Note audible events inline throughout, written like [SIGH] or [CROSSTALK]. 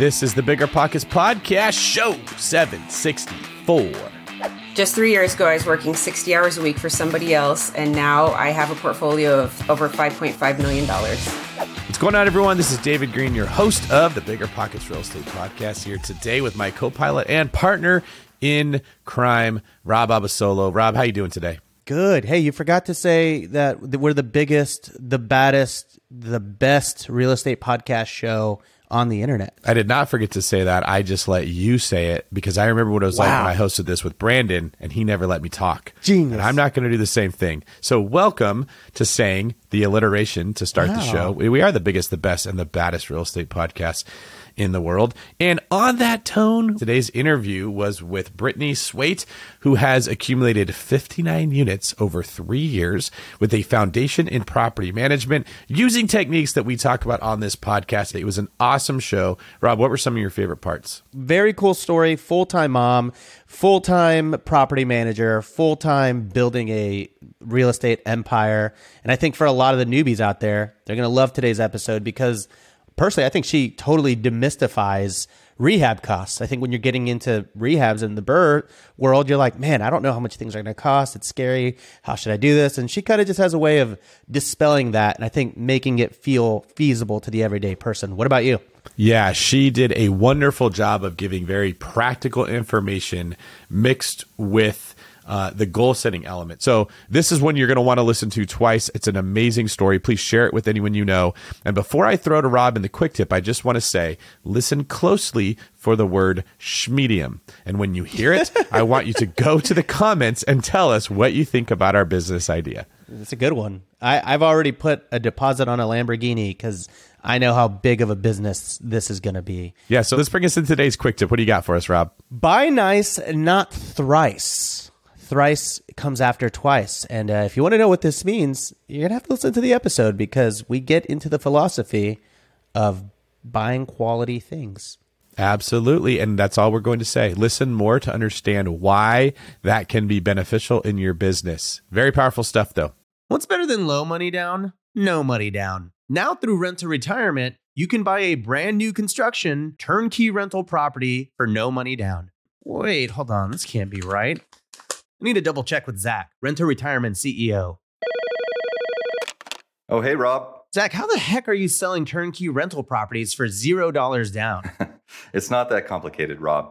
This is the Bigger Pockets Podcast, show 764. Just three years ago, I was working 60 hours a week for somebody else, and now I have a portfolio of over $5.5 million. What's going on, everyone? This is David Greene, your host of the Bigger Pockets Real Estate Podcast, here today with my co-pilot and partner in crime, Rob Abasolo. Rob, how you doing today? Good. Hey, you forgot to say that we're the biggest, the baddest, the best real estate podcast show on the internet. I did not forget to say that. I just let you say it because I remember what it was like when I hosted this with Brandon and he never let me talk. Genius. And I'm not going to do the same thing. So, welcome to saying the alliteration to start the show. We we are the biggest, the best, and the baddest real estate podcast in the world. And on that tone, today's interview was with Brittany Swait, who has accumulated 59 units over three years with a foundation in property management using techniques that we talk about on this podcast. It was an awesome show. Rob, what were some of your favorite parts? Very cool story. Full time mom, full time property manager, full time building a real estate empire. And I think for a lot of the newbies out there, they're going to love today's episode because personally, I think she totally demystifies rehab costs. I think when you're getting into rehabs in the BRRRR world, you're like, man, I don't know how much things are going to cost. It's scary. How should I do this? And she kind of just has a way of dispelling that. And I think making it feel feasible to the everyday person. What about you? Yeah, she did a wonderful job of giving very practical information mixed with uh, the goal setting element. So, this is one you're going to want to listen to twice. It's an amazing story. Please share it with anyone you know. And before I throw to Rob in the quick tip, I just want to say listen closely for the word schmedium. And when you hear it, [LAUGHS] I want you to go to the comments and tell us what you think about our business idea. It's a good one. I, I've already put a deposit on a Lamborghini because I know how big of a business this is going to be. Yeah, so let's bring us in today's quick tip. What do you got for us, Rob? Buy nice, not thrice. Thrice comes after twice. And uh, if you want to know what this means, you're going to have to listen to the episode because we get into the philosophy of buying quality things. Absolutely. And that's all we're going to say. Listen more to understand why that can be beneficial in your business. Very powerful stuff, though. What's better than low money down? No money down. Now through Rent to Retirement, you can buy a brand new construction turnkey rental property for no money down. Wait, hold on. This can't be right. I need to double check with Zach, Rent to Retirement CEO. Oh, hey, Rob. Zach, how the heck are you selling turnkey rental properties for zero dollars down? [LAUGHS] It's not that complicated, Rob.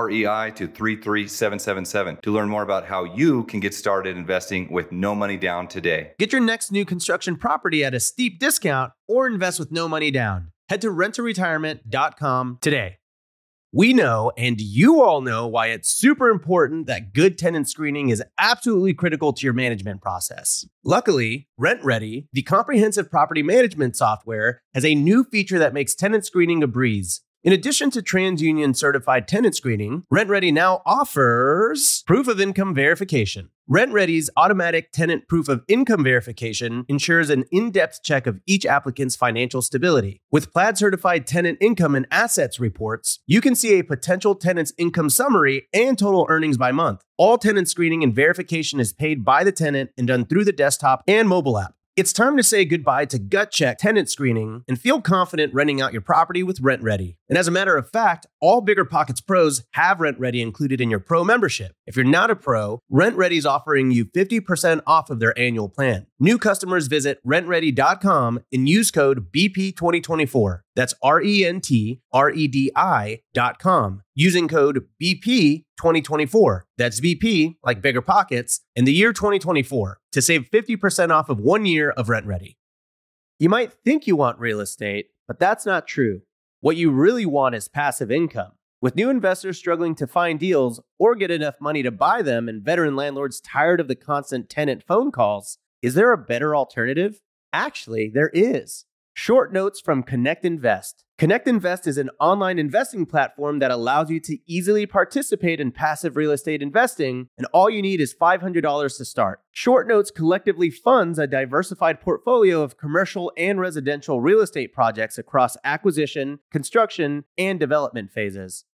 REI to 33777 to learn more about how you can get started investing with no money down today. Get your next new construction property at a steep discount or invest with no money down. Head to renttoretirement.com today. We know, and you all know, why it's super important that good tenant screening is absolutely critical to your management process. Luckily, RentRedi, the comprehensive property management software, has a new feature that makes tenant screening a breeze. In addition to TransUnion certified tenant screening, RentRedi now offers proof of income verification. RentRedi's automatic tenant proof of income verification ensures an in depth check of each applicant's financial stability. With Plaid certified tenant income and assets reports, you can see a potential tenant's income summary and total earnings by month. All tenant screening and verification is paid by the tenant and done through the desktop and mobile app. It's time to say goodbye to gut check tenant screening and feel confident renting out your property with RentRedi. And as a matter of fact, all Bigger Pockets pros have RentRedi included in your pro membership. If you're not a pro, RentRedi is offering you 50% off of their annual plan. New customers visit rentredi.com and use code BP2024. That's R E N T R E D I dot com using code BP2024. That's BP, like bigger pockets, in the year 2024 to save 50% off of one year of RentRedi. You might think you want real estate, but that's not true. What you really want is passive income. With new investors struggling to find deals or get enough money to buy them and veteran landlords tired of the constant tenant phone calls, is there a better alternative? Actually, there is. Short notes from Connect Invest. Connect Invest is an online investing platform that allows you to easily participate in passive real estate investing, and all you need is $500 to start. Short Notes collectively funds a diversified portfolio of commercial and residential real estate projects across acquisition, construction, and development phases.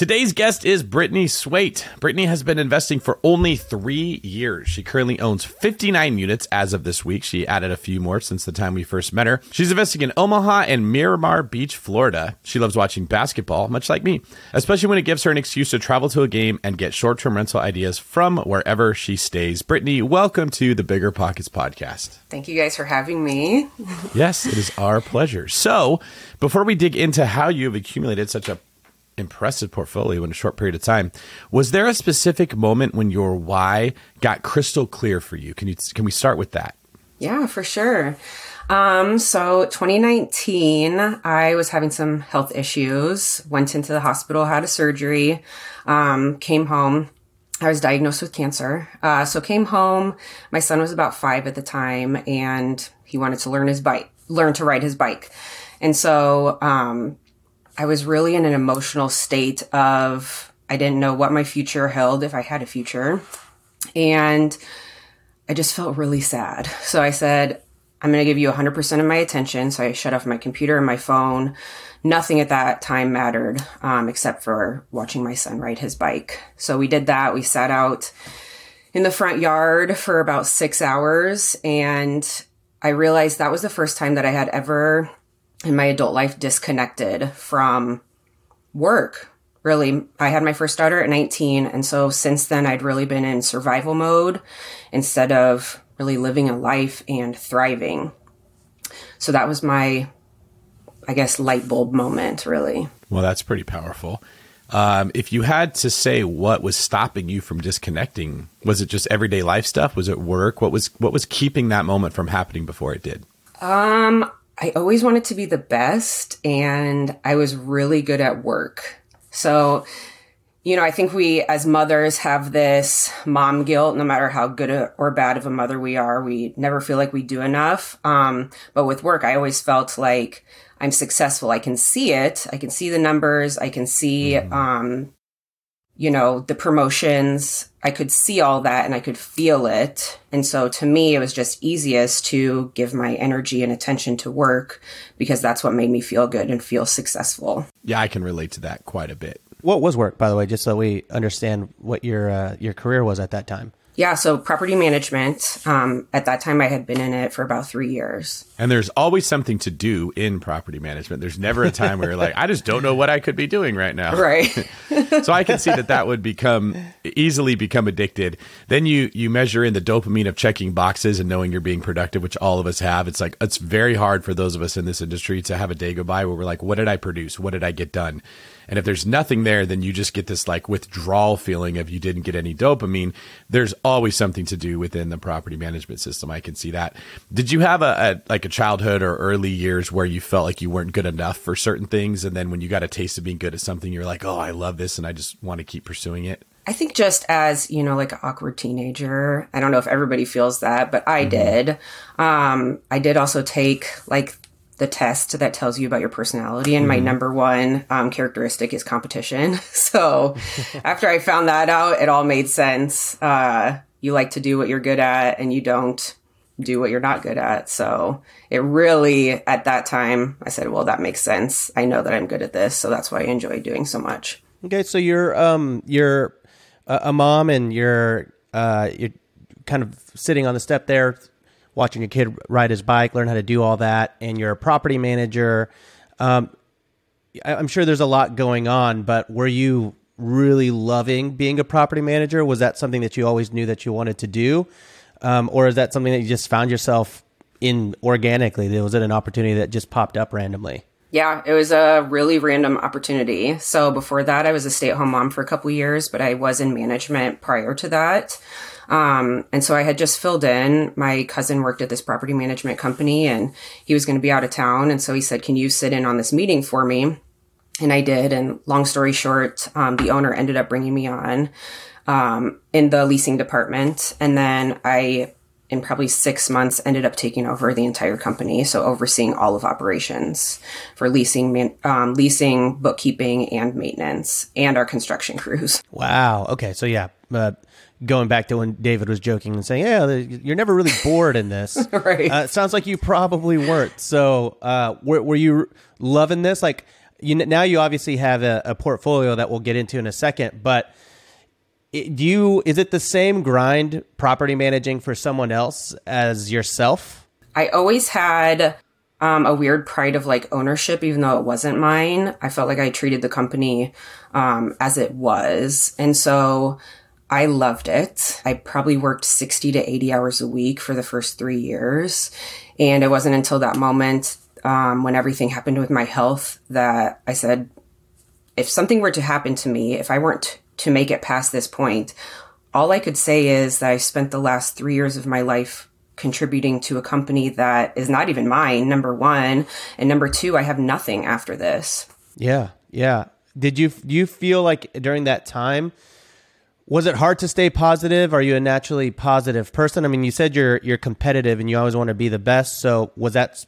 Today's guest is Brittany Swait. Brittany has been investing for only three years. She currently owns 59 units as of this week. She added a few more since the time we first met her. She's investing in Omaha and Miramar Beach, Florida. She loves watching basketball, much like me, especially when it gives her an excuse to travel to a game and get short term rental ideas from wherever she stays. Brittany, welcome to the Bigger Pockets podcast. Thank you guys for having me. [LAUGHS] yes, it is our pleasure. So, before we dig into how you've accumulated such a impressive portfolio in a short period of time. Was there a specific moment when your why got crystal clear for you? Can you can we start with that? Yeah, for sure. Um, so 2019, I was having some health issues, went into the hospital, had a surgery, um, came home. I was diagnosed with cancer. Uh, so came home. My son was about five at the time and he wanted to learn his bike, learn to ride his bike. And so, um, I was really in an emotional state of I didn't know what my future held if I had a future. And I just felt really sad. So I said, I'm going to give you 100% of my attention. So I shut off my computer and my phone. Nothing at that time mattered um, except for watching my son ride his bike. So we did that. We sat out in the front yard for about six hours. And I realized that was the first time that I had ever in my adult life disconnected from work. Really, I had my first daughter at 19. And so since then, I'd really been in survival mode instead of really living a life and thriving. So that was my, I guess, light bulb moment, really. Well, that's pretty powerful. Um, if you had to say what was stopping you from disconnecting, was it just everyday life stuff? Was it work? What was what was keeping that moment from happening before it did? Um, I always wanted to be the best and I was really good at work. So, you know, I think we as mothers have this mom guilt, no matter how good or bad of a mother we are. We never feel like we do enough. Um, but with work, I always felt like I'm successful. I can see it. I can see the numbers. I can see, mm-hmm. um, you know, the promotions. I could see all that and I could feel it. And so to me, it was just easiest to give my energy and attention to work because that's what made me feel good and feel successful. Yeah, I can relate to that quite a bit. What was work, by the way, just so we understand what your uh, your career was at that time? Yeah, so property management. Um, at that time, I had been in it for about three years. And there's always something to do in property management. There's never a time where you're like, I just don't know what I could be doing right now. Right. [LAUGHS] so I can see that that would become easily become addicted. Then you you measure in the dopamine of checking boxes and knowing you're being productive, which all of us have. It's like it's very hard for those of us in this industry to have a day go by where we're like, what did I produce? What did I get done? And if there's nothing there, then you just get this like withdrawal feeling of you didn't get any dopamine. There's always something to do within the property management system. I can see that. Did you have a, a like a childhood or early years where you felt like you weren't good enough for certain things, and then when you got a taste of being good at something, you're like, oh, I love this, and I just want to keep pursuing it? I think just as, you know, like an awkward teenager, I don't know if everybody feels that, but I mm-hmm. did. Um, I did also take like the test that tells you about your personality. And mm-hmm. my number one um, characteristic is competition. [LAUGHS] So after I found that out, it all made sense. Uh, you like to do what you're good at and you don't do what you're not good at. So it really, at that time, I said, well, that makes sense. I know that I'm good at this. So that's why I enjoy doing so much. Okay. So you're, um, you're a mom and you're, uh, you're kind of sitting on the step there watching your kid ride his bike, learn how to do all that, and you're a property manager. Um, I'm sure there's a lot going on, but were you really loving being a property manager? Was that something that you always knew that you wanted to do? Um, or is that something that you just found yourself in organically? Was it an opportunity that just popped up randomly? Yeah, it was a really random opportunity. So before that, I was a stay at home mom for a couple years, but I was in management prior to that. Um, and so I had just filled in. My cousin worked at this property management company and he was going to be out of town. And so he said, Can you sit in on this meeting for me? And I did. And long story short, um, the owner ended up bringing me on um, in the leasing department. And then I in probably six months ended up taking over the entire company so overseeing all of operations for leasing um, leasing bookkeeping and maintenance and our construction crews wow okay so yeah uh, going back to when david was joking and saying yeah you're never really bored in this. [LAUGHS] Right. Uh, it sounds like you probably weren't. So uh, were, were you loving this? Like you now you obviously have a, a portfolio that we'll get into in a second but do you is it the same grind property managing for someone else as yourself? I always had um, a weird pride of like ownership even though it wasn't mine. I felt like i treated the company um, as it was. And so i loved it i probably worked 60 to 80 hours a week for the first three years and it wasn't until that moment um, when everything happened with my health that i said if something were to happen to me if i weren't to make it past this point. All I could say is that I spent the last three years of my life contributing to a company that is not even mine, number one. And number two, I have nothing after this. Yeah. Yeah. Did you, you feel like during that time, was it hard to stay positive? Are you a naturally positive person? I mean, you said you're you're competitive and you always want to be the best. So was that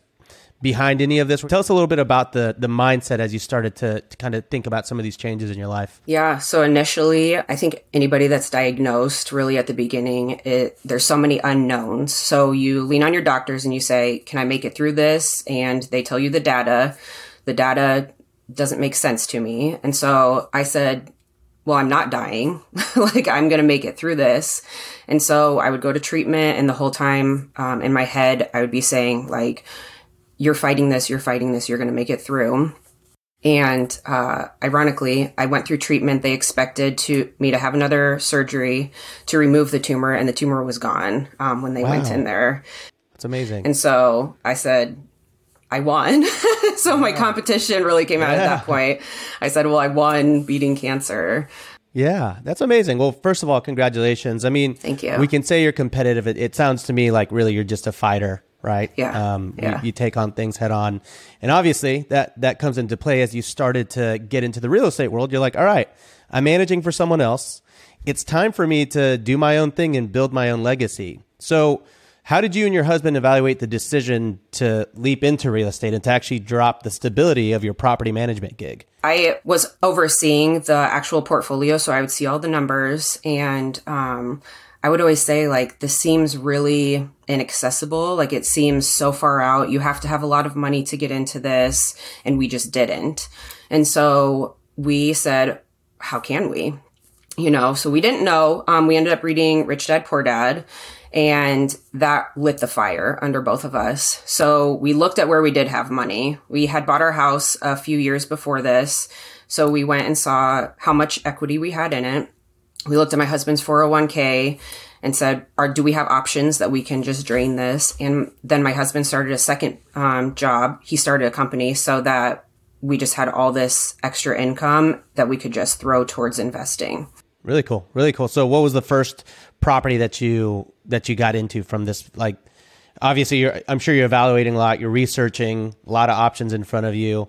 behind any of this? Tell us a little bit about the the mindset as you started to, to kind of think about some of these changes in your life. Yeah. So initially, I think anybody that's diagnosed, really at the beginning, it, there's so many unknowns. So you lean on your doctors and you say, "Can I make it through this?" And they tell you the data. The data doesn't make sense to me, and so I said, well, I'm not dying. [LAUGHS] like, I'm going to make it through this. And so I would go to treatment, and the whole time um, in my head, I would be saying, like, you're fighting this, you're fighting this, you're going to make it through. And uh, ironically, I went through treatment. They expected to me to have another surgery to remove the tumor, and the tumor was gone um, when they wow. went in there. That's amazing. And so I said, I won. [LAUGHS] so my competition really came out yeah. at that point. I said, well, I won beating cancer. Yeah, that's amazing. Well, first of all, congratulations. I mean, thank you. We can say you're competitive. It, it sounds to me like really you're just a fighter right? Yeah. Um, yeah. You, you, take on things head on, and obviously that that comes into play as you started to get into the real estate world. You're like, all right, I'm managing for someone else. It's time for me to do my own thing and build my own legacy. So, how did you and your husband evaluate the decision to leap into real estate and to actually drop the stability of your property management gig? I was overseeing the actual portfolio, so I would see all the numbers and. Um, I would always say like this seems really inaccessible. Like it seems so far out. You have to have a lot of money to get into this. And we just didn't. And so we said, how can we? You know, so we didn't know. Um, we ended up reading Rich Dad Poor Dad and that lit the fire under both of us. So we looked at where we did have money. We had bought our house a few years before this. So we went and saw how much equity we had in it we looked at my husband's 401k and said, Are, do we have options that we can just drain this? And then my husband started a second um, job. He started a company so that we just had all this extra income that we could just throw towards investing. Really cool. Really cool. So what was the first property that you that you got into from this like obviously you're I'm sure you're evaluating a lot, you're researching, a lot of options in front of you.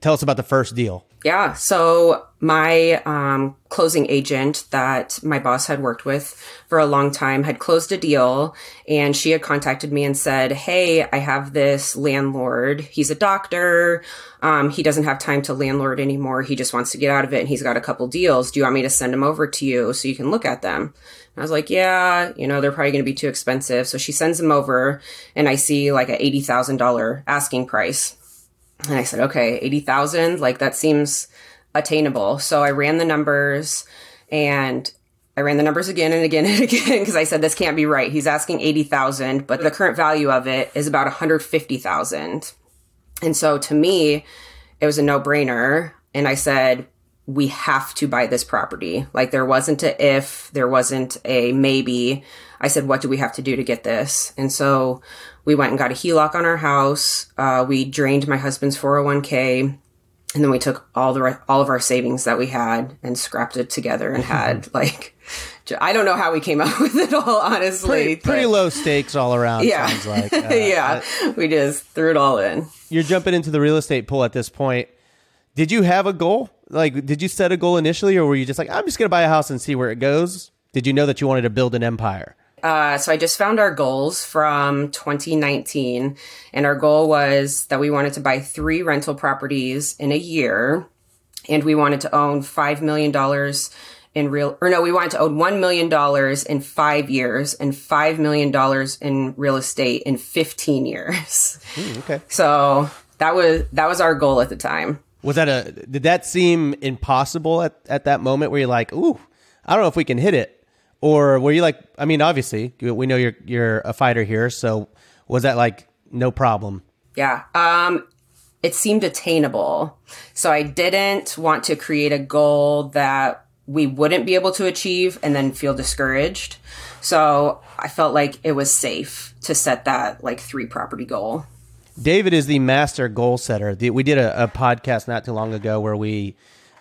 Tell us about the first deal. Yeah. So my um, closing agent that my boss had worked with for a long time had closed a deal and she had contacted me and said, Hey, I have this landlord. He's a doctor. Um, he doesn't have time to landlord anymore. He just wants to get out of it and he's got a couple deals. Do you want me to send him over to you so you can look at them? And I was like, yeah, you know, they're probably going to be too expensive. So she sends them over and I see like a $80,000 asking price. And I said, okay, 80,000, like that seems attainable. So I ran the numbers and I ran the numbers again and again [LAUGHS] and again because I said this can't be right. He's asking 80,000, but the current value of it is about 150,000. And so to me, it was a no-brainer and I said, we have to buy this property. Like there wasn't a if, there wasn't a maybe. I said, what do we have to do to get this? And so we went and got a HELOC on our house. Uh, we drained my husband's 401k. And then we took all the re- all of our savings that we had and scrapped it together and [LAUGHS] had like I don't know how we came up [LAUGHS] with it all honestly. Pretty, pretty low stakes all around. Yeah. Sounds like. [LAUGHS] Uh, yeah. we just threw it all in. You're jumping into the real estate pool at this point. Did you have a goal? Like, did you set a goal initially, or were you just like, I'm just going to buy a house and see where it goes? Did you know that you wanted to build an empire? Uh, so I just found our goals from 2019, and our goal was that we wanted to buy three rental properties in a year, and we wanted to own five million dollars in real, or no, we wanted to own one million dollars in five years, and five million dollars in real estate in 15 years. Okay. So that was that was our goal at the time. Was that a? Did that seem impossible at, at that moment? Where you're like, ooh, I don't know if we can hit it, or were you like, I mean, obviously, we know you're you're a fighter here, so was that like no problem? Yeah. Um, it seemed attainable. So I didn't want to create a goal that we wouldn't be able to achieve and then feel discouraged. So I felt like it was safe to set that like three property goal. David is the master goal setter. The, we did a, a podcast not too long ago where we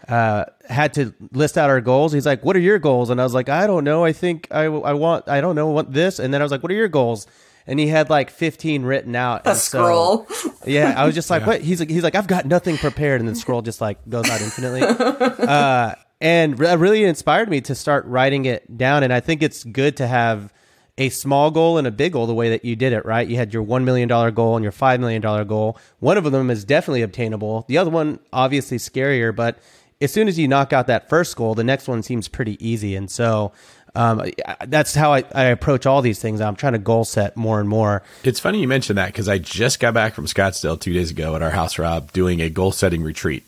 uh, had to list out our goals. He's like, "What are your goals?" And I was like, "I don't know. I think I, I want I don't know want this." And then I was like, "What are your goals?" And he had like 15 written out. A And so- scroll. [LAUGHS] yeah, I was just like, "What?" He's like, "He's like, I've got nothing prepared," and then scroll just like goes out infinitely. Uh, and re- really inspired me to start writing it down. And I think it's good to have a small goal and a big goal the way that you did it, right? You had your $1 million goal and your $5 million goal. One of them is definitely obtainable. The other one, obviously scarier, but as soon as you knock out that first goal, the next one seems pretty easy. And so um, that's how I, I approach all these things. I'm trying to goal set more and more. It's funny you mentioned that because I just got back from Scottsdale two days ago at our house, Rob, doing a goal setting retreat.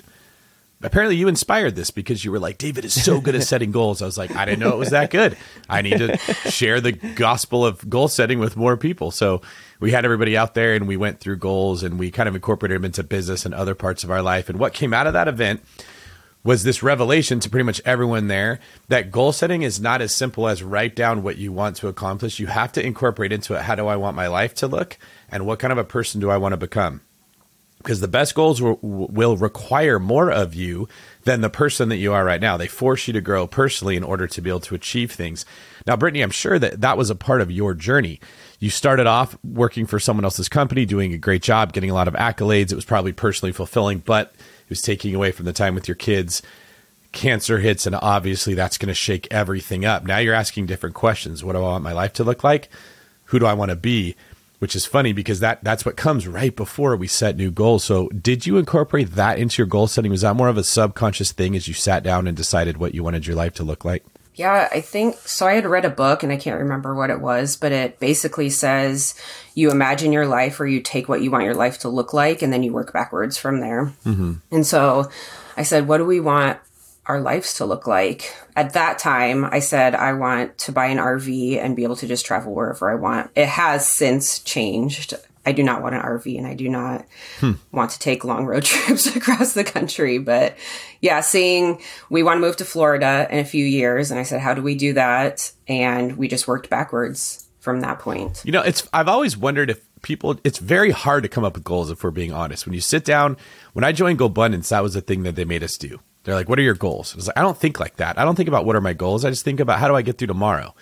Apparently, you inspired this because you were like, David is so good at [LAUGHS] setting goals. I was like, I didn't know it was that good. I need to share the gospel of goal setting with more people. So we had everybody out there and we went through goals and we kind of incorporated them into business and other parts of our life. And what came out of that event was this revelation to pretty much everyone there that goal setting is not as simple as write down what you want to accomplish. You have to incorporate into it how do I want my life to look and what kind of a person do I want to become? Because the best goals will, will require more of you than the person that you are right now. They force you to grow personally in order to be able to achieve things. Now, Brittany, I'm sure that that was a part of your journey. You started off working for someone else's company, doing a great job, getting a lot of accolades. It was probably personally fulfilling, but it was taking away from the time with your kids. Cancer hits, and obviously that's going to shake everything up. Now you're asking different questions. What do I want my life to look like? Who do I want to be? Which is funny because that that's what comes right before we set new goals. So, did you incorporate that into your goal setting? Was that more of a subconscious thing as you sat down and decided what you wanted your life to look like? Yeah, I think so. I had read a book and I can't remember what it was, but it basically says you imagine your life or you take what you want your life to look like and then you work backwards from there. Mm-hmm. And so I said, what do we want our lives to look like? At that time, I said, I want to buy an RV and be able to just travel wherever I want. It has since changed. I do not want an RV and I do not hmm. want to take long road [LAUGHS] trips across the country. But yeah, seeing we want to move to Florida in a few years. And I said, how do we do that? And we just worked backwards from that point. You know, it's I've always wondered if people it's very hard to come up with goals if we're being honest. When you sit down, when I joined GoBundance, that was the thing that they made us do. They're like, "What are your goals?" I was like, "I don't think like that. I don't think about what are my goals. I just think about how do I get through tomorrow."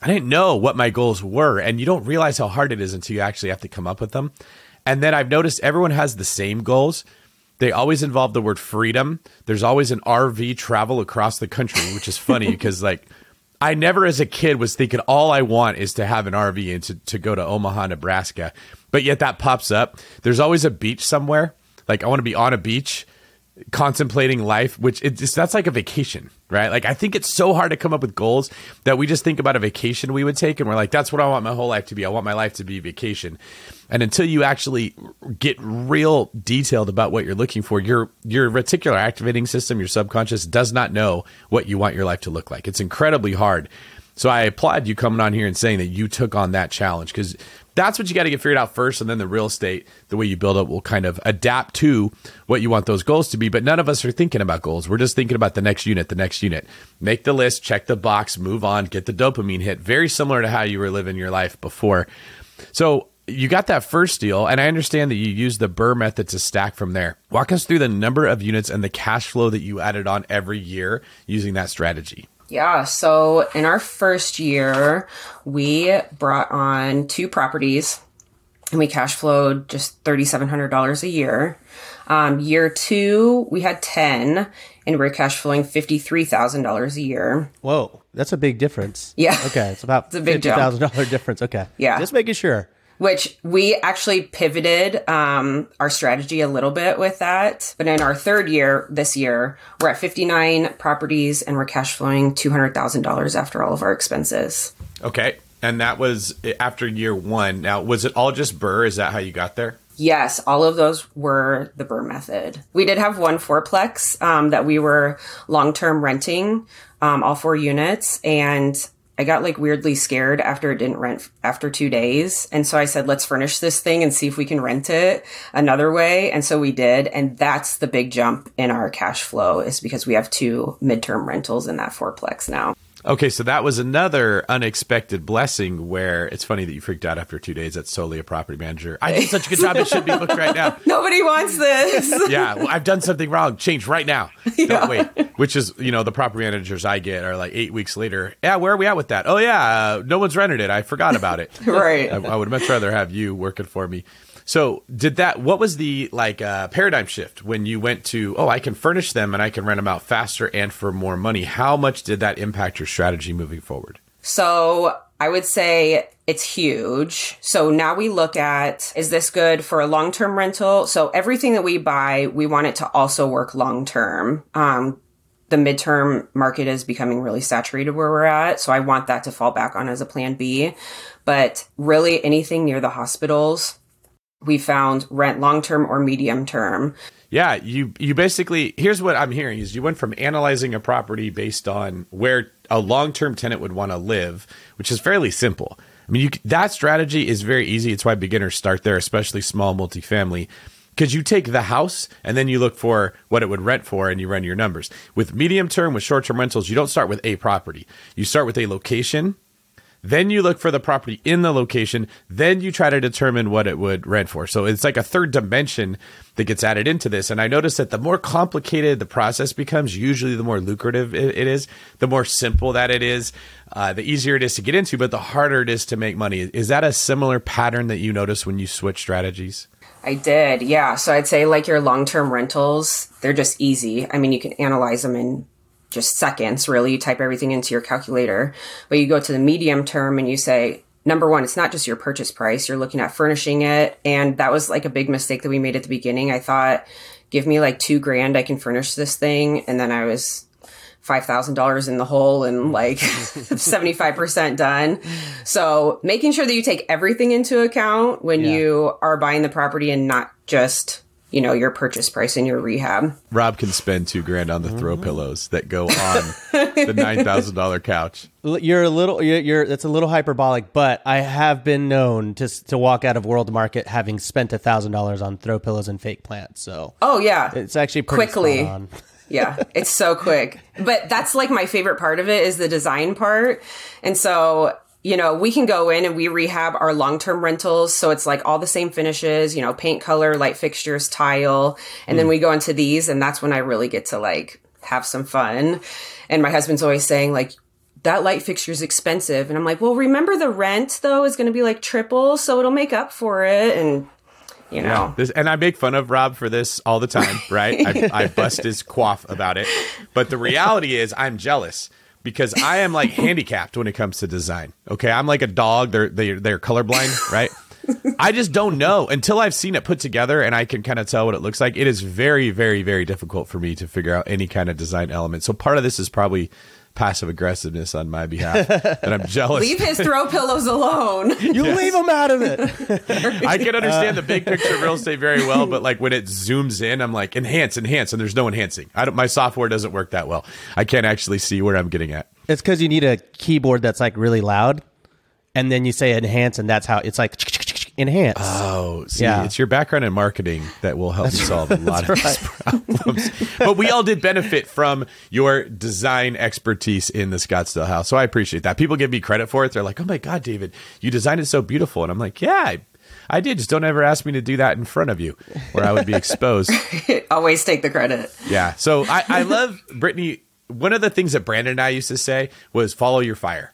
I didn't know what my goals were, and you don't realize how hard it is until you actually have to come up with them. And then I've noticed everyone has the same goals. They always involve the word freedom. There's always an RV travel across the country, which is funny [LAUGHS] because like I never as a kid was thinking all I want is to have an RV and to, to go to Omaha, Nebraska. But yet that pops up. There's always a beach somewhere. Like I want to be on a beach contemplating life, which it's that's like a vacation, right? Like I think it's so hard to come up with goals that we just think about a vacation we would take and we're like, that's what I want my whole life to be. I want my life to be vacation. And until you actually get real detailed about what you're looking for, your your reticular activating system, your subconscious does not know what you want your life to look like. It's incredibly hard. So I applaud you coming on here and saying that you took on that challenge because that's what you got to get figured out first. And then the real estate, the way you build it, will kind of adapt to what you want those goals to be. But none of us are thinking about goals. We're just thinking about the next unit, the next unit. Make the list, check the box, move on, get the dopamine hit. Very similar to how you were living your life before. So you got that first deal, and I understand that you used the BRRRR method to stack from there. Walk us through the number of units and the cash flow that you added on every year using that strategy. Yeah. So in our first year, we brought on two properties and we cash flowed just $3,700 a year. Um, year two, we had 10 and we're cash flowing $53,000 a year. Whoa, that's a big difference. Yeah. Okay, it's about It's a big jump. $50,000 difference. Okay. Yeah. Just making sure. Which we actually pivoted um, our strategy a little bit with that. But in our third year, this year, we're at 59 properties and we're cash flowing $200,000 after all of our expenses. Okay. And that was after year one. Now, was it all just BRRRR? Is that how you got there? Yes, all of those were the BRRRR method. We did have one fourplex um, that we were long term renting, um, all four units, and I got like weirdly scared after it didn't rent after two days. And so I said, let's furnish this thing and see if we can rent it another way. And so we did. And that's the big jump in our cash flow is because we have two midterm rentals in that fourplex now. Okay, so that was another unexpected blessing where it's funny that you freaked out after two days. That's solely a property manager. I did such a good job, it should be booked right now. [LAUGHS] Nobody wants this. [LAUGHS] Yeah, well, I've done something wrong. Change right now. [LAUGHS] Don't wait. Which is, you know, the property managers I get are like eight weeks later. Yeah, where are we at with that? Oh, yeah, uh, no one's rented it. I forgot about it. right. I, I would much rather have you working for me. So, did that? What was the like uh, paradigm shift when you went to? Oh, I can furnish them and I can rent them out faster and for more money. How much did that impact your strategy moving forward? So I would say it's huge. So now we look at is this good for a long term rental? So everything that we buy, we want it to also work long term. Um, the midterm market is becoming really saturated where we're at. So I want that to fall back on as a plan B. But really, anything near the hospitals, we found rent long term or medium term. Yeah, you you basically here's what I'm hearing is you went from analyzing a property based on where a long-term tenant would want to live, which is fairly simple. I mean, you, that strategy is very easy. It's why beginners start there, especially small multifamily, because you take the house and then you look for what it would rent for and you run your numbers. With medium term, with short term rentals, you don't start with a property. You start with a location then you look for the property in the location. Then you try to determine what it would rent for. So it's like a third dimension that gets added into this. And I noticed that the more complicated the process becomes, usually the more lucrative it, is, the more simple that it is, uh, the easier it is to get into, but the harder it is to make money. Is that a similar pattern that you notice when you switch strategies? I did, yeah. So I'd say like your long term rentals, they're just easy. I mean, you can analyze them in just seconds, really. You type everything into your calculator. But you go to the medium term and you say, number one, it's not just your purchase price. You're looking at furnishing it. And that was like a big mistake that we made at the beginning. I thought, give me like two grand, I can furnish this thing. And then I was $5,000 in the hole and like [LAUGHS] 75% done. So making sure that you take everything into account when Yeah. you are buying the property and not just, you know, your purchase price and your rehab. Rob can spend two grand on the throw mm-hmm. pillows that go on the [LAUGHS] $9,000 couch. You're a little, you're, you're, that's a little hyperbolic, but I have been known to to walk out of World Market having spent a thousand dollars on throw pillows and fake plants. So Oh yeah. it's actually pretty Quickly. spot on. [LAUGHS] yeah, it's so quick. But that's like my favorite part of it is the design part. And so, you know, we can go in and we rehab our long-term rentals. So it's like all the same finishes, you know, paint color, light fixtures, tile. And then hmm. we go into these and that's when I really get to like have some fun. And my husband's always saying like, that light fixture is expensive. And I'm like, well, remember the rent though is going to be like triple. So it'll make up for it. And, you know, This, and I make fun of Rob for this all the time, right? I, I [LAUGHS] bust his quaff about it. But the reality is, I'm jealous because I am like [LAUGHS] handicapped when it comes to design. Okay, I'm like a dog; they're they're, they're colorblind, [LAUGHS] right? I just don't know until I've seen it put together and I can kind of tell what it looks like. It is very, very, very difficult for me to figure out any kind of design element. So part of this is probably passive aggressiveness on my behalf that I'm [LAUGHS] jealous. leave his throw pillows alone. [LAUGHS] You leave them out of it. [LAUGHS] I can understand the big picture of real estate very well, but like when it zooms in, I'm like enhance, enhance, and there's no enhancing. I don't, my software doesn't work that well. I can't actually see where I'm getting at. It's because you need a keyboard that's like really loud, and then you say enhance, and that's how it's like enhance. Oh, see, Yeah. it's your background in marketing that will help you solve a lot of these problems. but we all did benefit from your design expertise in the Scottsdale house. So I appreciate that. People give me credit for it. They're like, oh my God, David, you designed it so beautiful. And I'm like, yeah, I, I did. Just don't ever ask me to do that in front of you where I would be exposed. [LAUGHS] Always take the credit. Yeah. So I, I love Brittany. One of the things that Brandon and I used to say was follow your fire.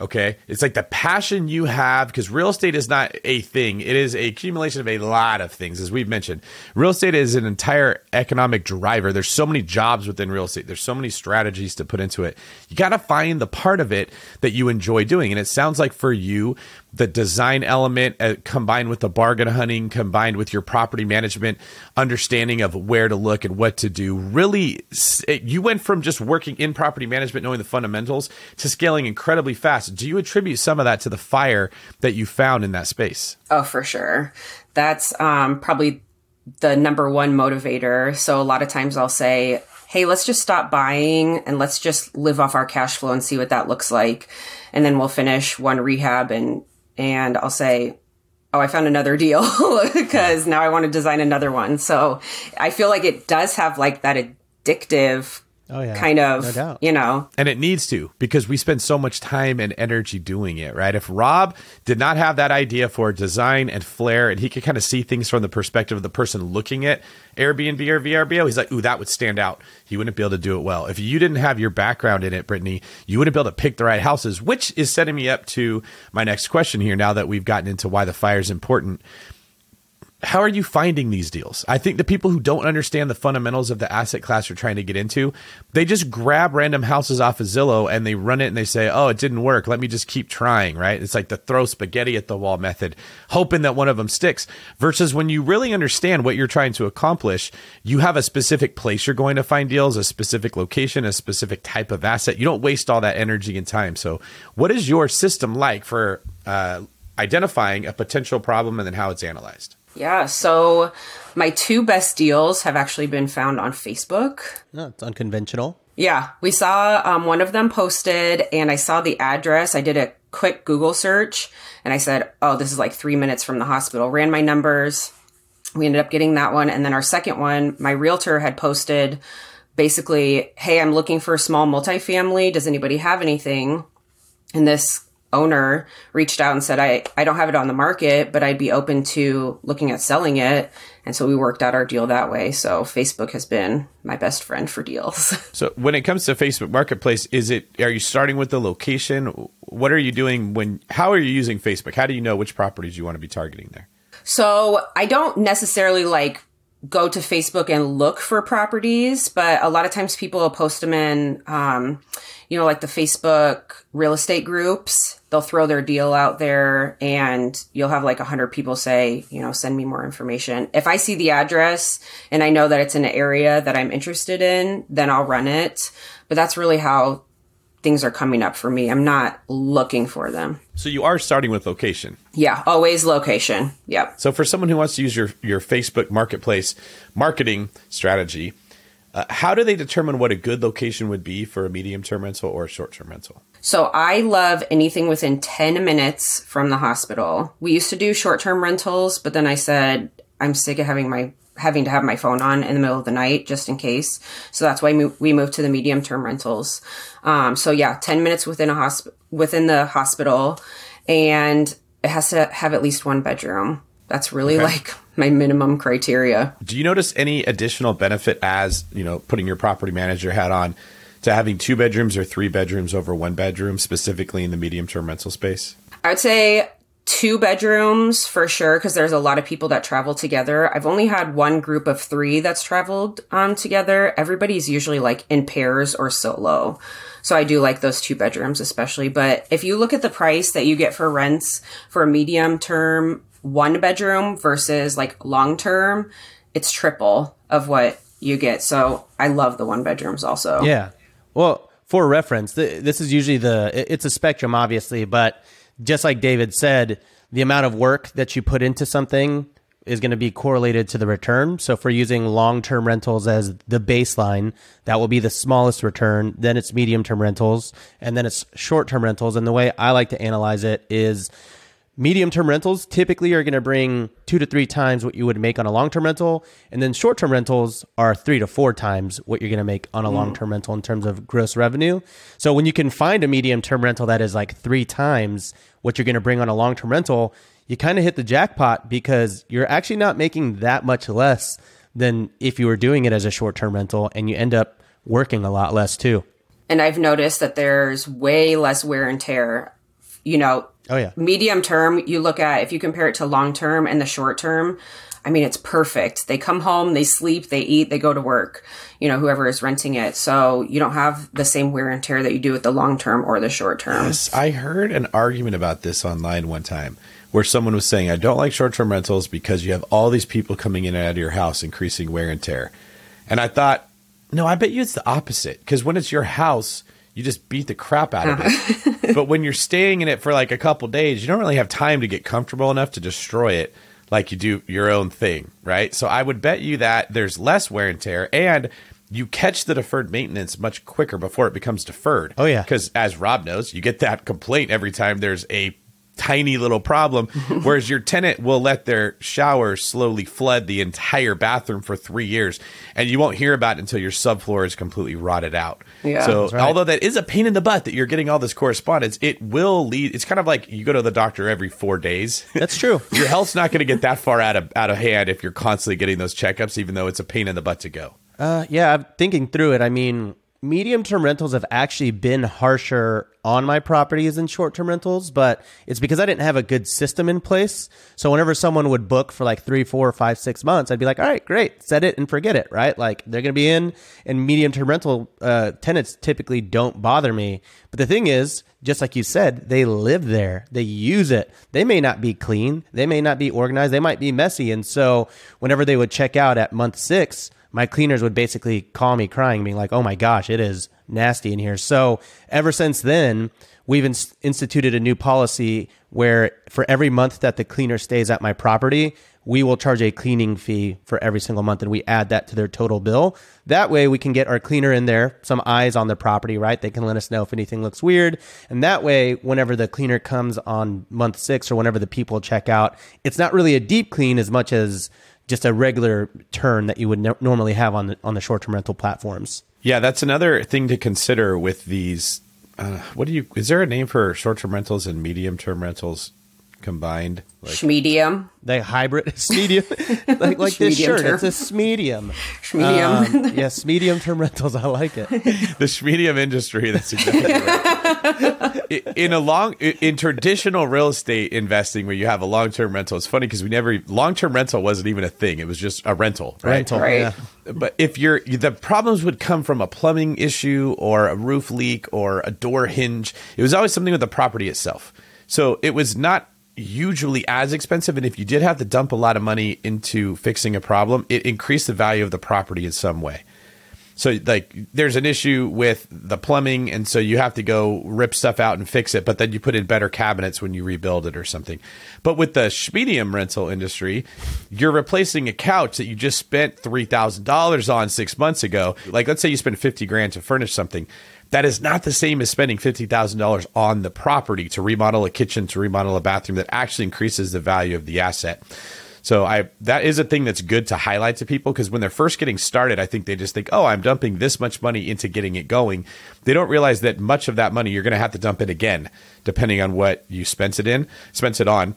Okay. It's like the passion you have because real estate is not a thing. It is a accumulation of a lot of things, as we've mentioned. Real estate is an entire economic driver. There's so many jobs within real estate. There's so many strategies to put into it. You got to find the part of it that you enjoy doing. And it sounds like for you, the design element uh, combined with the bargain hunting, combined with your property management understanding of where to look and what to do, Really, it, you went from just working in property management, knowing the fundamentals, to scaling incredibly fast. Do you attribute some of that to the fire that you found in that space? Oh, for sure. That's um, probably the number one motivator. So a lot of times I'll say, hey, let's just stop buying and let's just live off our cash flow and see what that looks like. And then we'll finish one rehab and and I'll say, oh, I found another deal [LAUGHS] because now I want to design another one. So I feel like it does have like that addictive Oh, yeah. kind of, No doubt. you know, And it needs to because we spend so much time and energy doing it, right? If Rob did not have that idea for design and flair and he could kind of see things from the perspective of the person looking at Airbnb or VRBO, he's like, ooh, that would stand out. He wouldn't be able to do it well. If you didn't have your background in it, Brittany, you wouldn't be able to pick the right houses, which is setting me up to my next question here now that we've gotten into why the fire is important how are you finding these deals? I think the people who don't understand the fundamentals of the asset class you're trying to get into, they just grab random houses off of Zillow and they run it and they say, "Oh, it didn't work. Let me just keep trying." Right? It's like the throw spaghetti at the wall method, hoping that one of them sticks. Versus when you really understand what you're trying to accomplish, you have a specific place you're going to find deals, a specific location, a specific type of asset. You don't waste all that energy and time. So, what is your system like for uh, identifying a potential problem and then how it's analyzed? Yeah. So my two best deals have actually been found on Facebook. No, it's unconventional. Yeah, we saw um, one of them posted, and I saw the address. I did a quick Google search, and I said, "Oh, this is like three minutes from the hospital." Ran my numbers. We ended up getting that one, and then our second one, my realtor had posted, basically, "Hey, I'm looking for a small multifamily. Does anybody have anything?" And this owner reached out and said, I, I don't have it on the market, but I'd be open to looking at selling it. And so we worked out our deal that way. So Facebook has been my best friend for deals. [LAUGHS] So when it comes to Facebook Marketplace, is it are you starting with the location? What are you doing when how are you using Facebook? How do you know which properties you want to be targeting there? So I don't necessarily like go to Facebook and look for properties, but a lot of times people will post them in, um, you know, like the Facebook real estate groups. They'll throw their deal out there and you'll have like a hundred people say, you know, send me more information. If I see the address and I know that it's an area that I'm interested in, then I'll run it. But that's really how things are coming up for me. I'm not looking for them. So you are starting with location. Yeah, always location. Yep. So for someone who wants to use your your Facebook Marketplace marketing strategy, uh, how do they determine what a good location would be for a medium term rental or a short term rental? So I love anything within 10 minutes from the hospital. We used to do short-term rentals, but then I said I'm sick of having my having to have my phone on in the middle of the night just in case. So that's why we moved to the medium-term rentals. Um, so yeah, 10 minutes within a hosp- within the hospital and it has to have at least one bedroom. That's really like my minimum criteria. Do you notice any additional benefit as you know putting your property manager hat on to having two bedrooms or three bedrooms over one bedroom, specifically in the medium term rental space? I would say two bedrooms for sure because there's a lot of people that travel together. I've only had one group of three that's traveled um, together. Everybody's usually like in pairs or solo. So I do like those two bedrooms especially. But if you look at the price that you get for rents for a medium term one bedroom versus like long term, it's triple of what you get. So I love the one bedrooms also. Yeah. Well, for reference, th- this is usually the it's a spectrum, obviously, but just like David said, the amount of work that you put into something is going to be correlated to the return. So if we're using long term rentals as the baseline, that will be the smallest return. Then it's medium term rentals, and then it's short term rentals. And the way I like to analyze it is medium term rentals typically are going to bring two to three times what you would make on a long term rental. And then short term rentals are three to four times what you're going to make on a mm. long term rental in terms of gross revenue. So when you can find a medium term rental that is like three times what you're going to bring on a long term rental, you kind of hit the jackpot because you're actually not making that much less than if you were doing it as a short term rental and you end up working a lot less too. And I've noticed that there's way less wear and tear. You know, Oh, yeah. medium term, you look at if you compare it to long term and the short term, I mean, it's perfect. They come home, they sleep, they eat, they go to work, you know, whoever is renting it. So you don't have the same wear and tear that you do with the long term or the short term. Yes, I heard an argument about this online one time where someone was saying, I don't like short term rentals because you have all these people coming in and out of your house, increasing wear and tear. And I thought, no, I bet you it's the opposite. Because when it's your house, you just beat the crap out of it. Uh-huh. [LAUGHS] but when you're staying in it for like a couple days, you don't really have time to get comfortable enough to destroy it like you do your own thing, right? So I would bet you that there's less wear and tear and you catch the deferred maintenance much quicker before it becomes deferred. Oh, yeah. Because as Rob knows, you get that complaint every time there's a tiny little problem. [LAUGHS] Whereas your tenant will let their shower slowly flood the entire bathroom for three years, and you won't hear about it until your subfloor is completely rotted out. Yeah. so, right. although that is a pain in the butt that you're getting all this correspondence, it will lead. It's kind of like you go to the doctor every four days. [LAUGHS] That's true. [LAUGHS] your health's not going to get that far out of out of hand if you're constantly getting those checkups, even though it's a pain in the butt to go. Uh, yeah, I'm thinking through it. I mean, medium term rentals have actually been harsher on my properties than short term rentals, but it's because I didn't have a good system in place. So whenever someone would book for like three, four, five, six months, I'd be like, all right, great, set it and forget it, right? Like they're going to be in, and medium term rental uh, tenants typically don't bother me. But the thing is, just like you said, they live there, they use it. They may not be clean, they may not be organized, they might be messy. And so whenever they would check out at month six, my cleaners would basically call me crying, being like, "Oh my gosh, it is nasty in here." So ever since then, we've ins- instituted a new policy where for every month that the cleaner stays at my property, we will charge a cleaning fee for every single month, and we add that to their total bill. That way, we can get our cleaner in there, some eyes on the property, right? They can let us know if anything looks weird, and that way, whenever the cleaner comes on month six or whenever the people check out, it's not really a deep clean as much as just a regular turn that you would no- normally have on the on the short term rental platforms. Yeah, that's another thing to consider with these. Uh, what do you? Is there a name for short-term rentals and medium-term rentals combined? Like, Medium. The hybrid [LAUGHS] it's medium, like like this shirt. term. It's a medium. Medium. Um, yes, medium term rentals. I like it. the schmedium industry. That's exactly right. [LAUGHS] In a long, in traditional real estate investing, where you have a long-term rental, it's funny because we never long-term rental wasn't even a thing. It was just a rental, right? Rental. Right. Yeah. But if you're the problems would come from a plumbing issue or a roof leak or a door hinge, it was always something with the property itself. So it was not usually as expensive. And if you did have to dump a lot of money into fixing a problem, it increased the value of the property in some way. So like there's an issue with the plumbing and so you have to go rip stuff out and fix it, but then you put in better cabinets when you rebuild it or something. But with the schmedium rental industry, you're replacing a couch that you just spent $3,000 on 6 months ago. Like let's say you spent 50 grand to furnish something. That is not the same as spending $50,000 on the property to remodel a kitchen, to remodel a bathroom that actually increases the value of the asset. So I that is a thing that's good to highlight to people because when they're first getting started, I think they just think, "Oh, I'm dumping this much money into getting it going." They don't realize that much of that money you're going to have to dump it again, depending on what you spent it in, spent it on.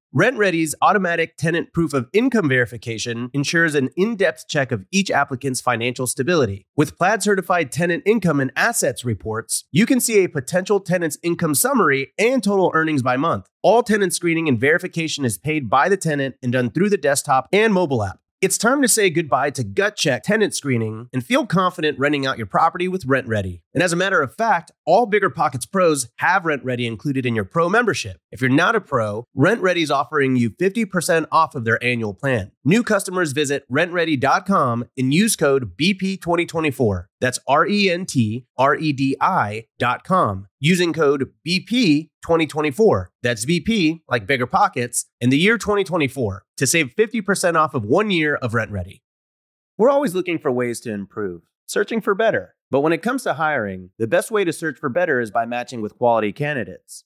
RentRedi's automatic tenant proof of income verification ensures an in depth check of each applicant's financial stability. With Plaid certified tenant income and assets reports, you can see a potential tenant's income summary and total earnings by month. All tenant screening and verification is paid by the tenant and done through the desktop and mobile app. It's time to say goodbye to gut check tenant screening and feel confident renting out your property with RentRedi. And as a matter of fact, all BiggerPockets pros have RentRedi included in your pro membership. If you're not a pro, RentRedi is offering you 50% off of their annual plan. New customers visit rentredi.com and use code BP2024. That's R E N T R E D I.com using code BP2024. That's BP, like BiggerPockets, in the year 2024 to save 50% off of one year of RentRedi. We're always looking for ways to improve, searching for better. But when it comes to hiring, the best way to search for better is by matching with quality candidates.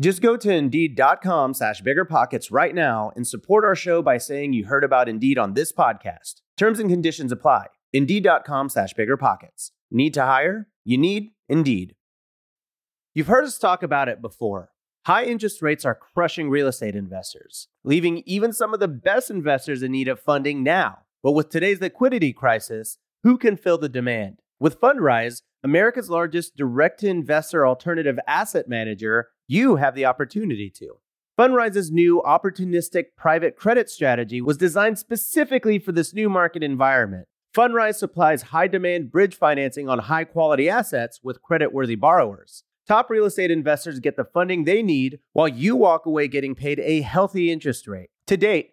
Just go to Indeed.com slash BiggerPockets right now and support our show by saying you heard about Indeed on this podcast. Terms and conditions apply. Indeed.com slash BiggerPockets. Need to hire? You need Indeed. You've heard us talk about it before. High interest rates are crushing real estate investors, leaving even some of the best investors in need of funding now. But with today's liquidity crisis, who can fill the demand? With Fundrise, America's largest direct to investor alternative asset manager, you have the opportunity to. Fundrise's new opportunistic private credit strategy was designed specifically for this new market environment. Fundrise supplies high demand bridge financing on high quality assets with credit worthy borrowers. Top real estate investors get the funding they need while you walk away getting paid a healthy interest rate. To date,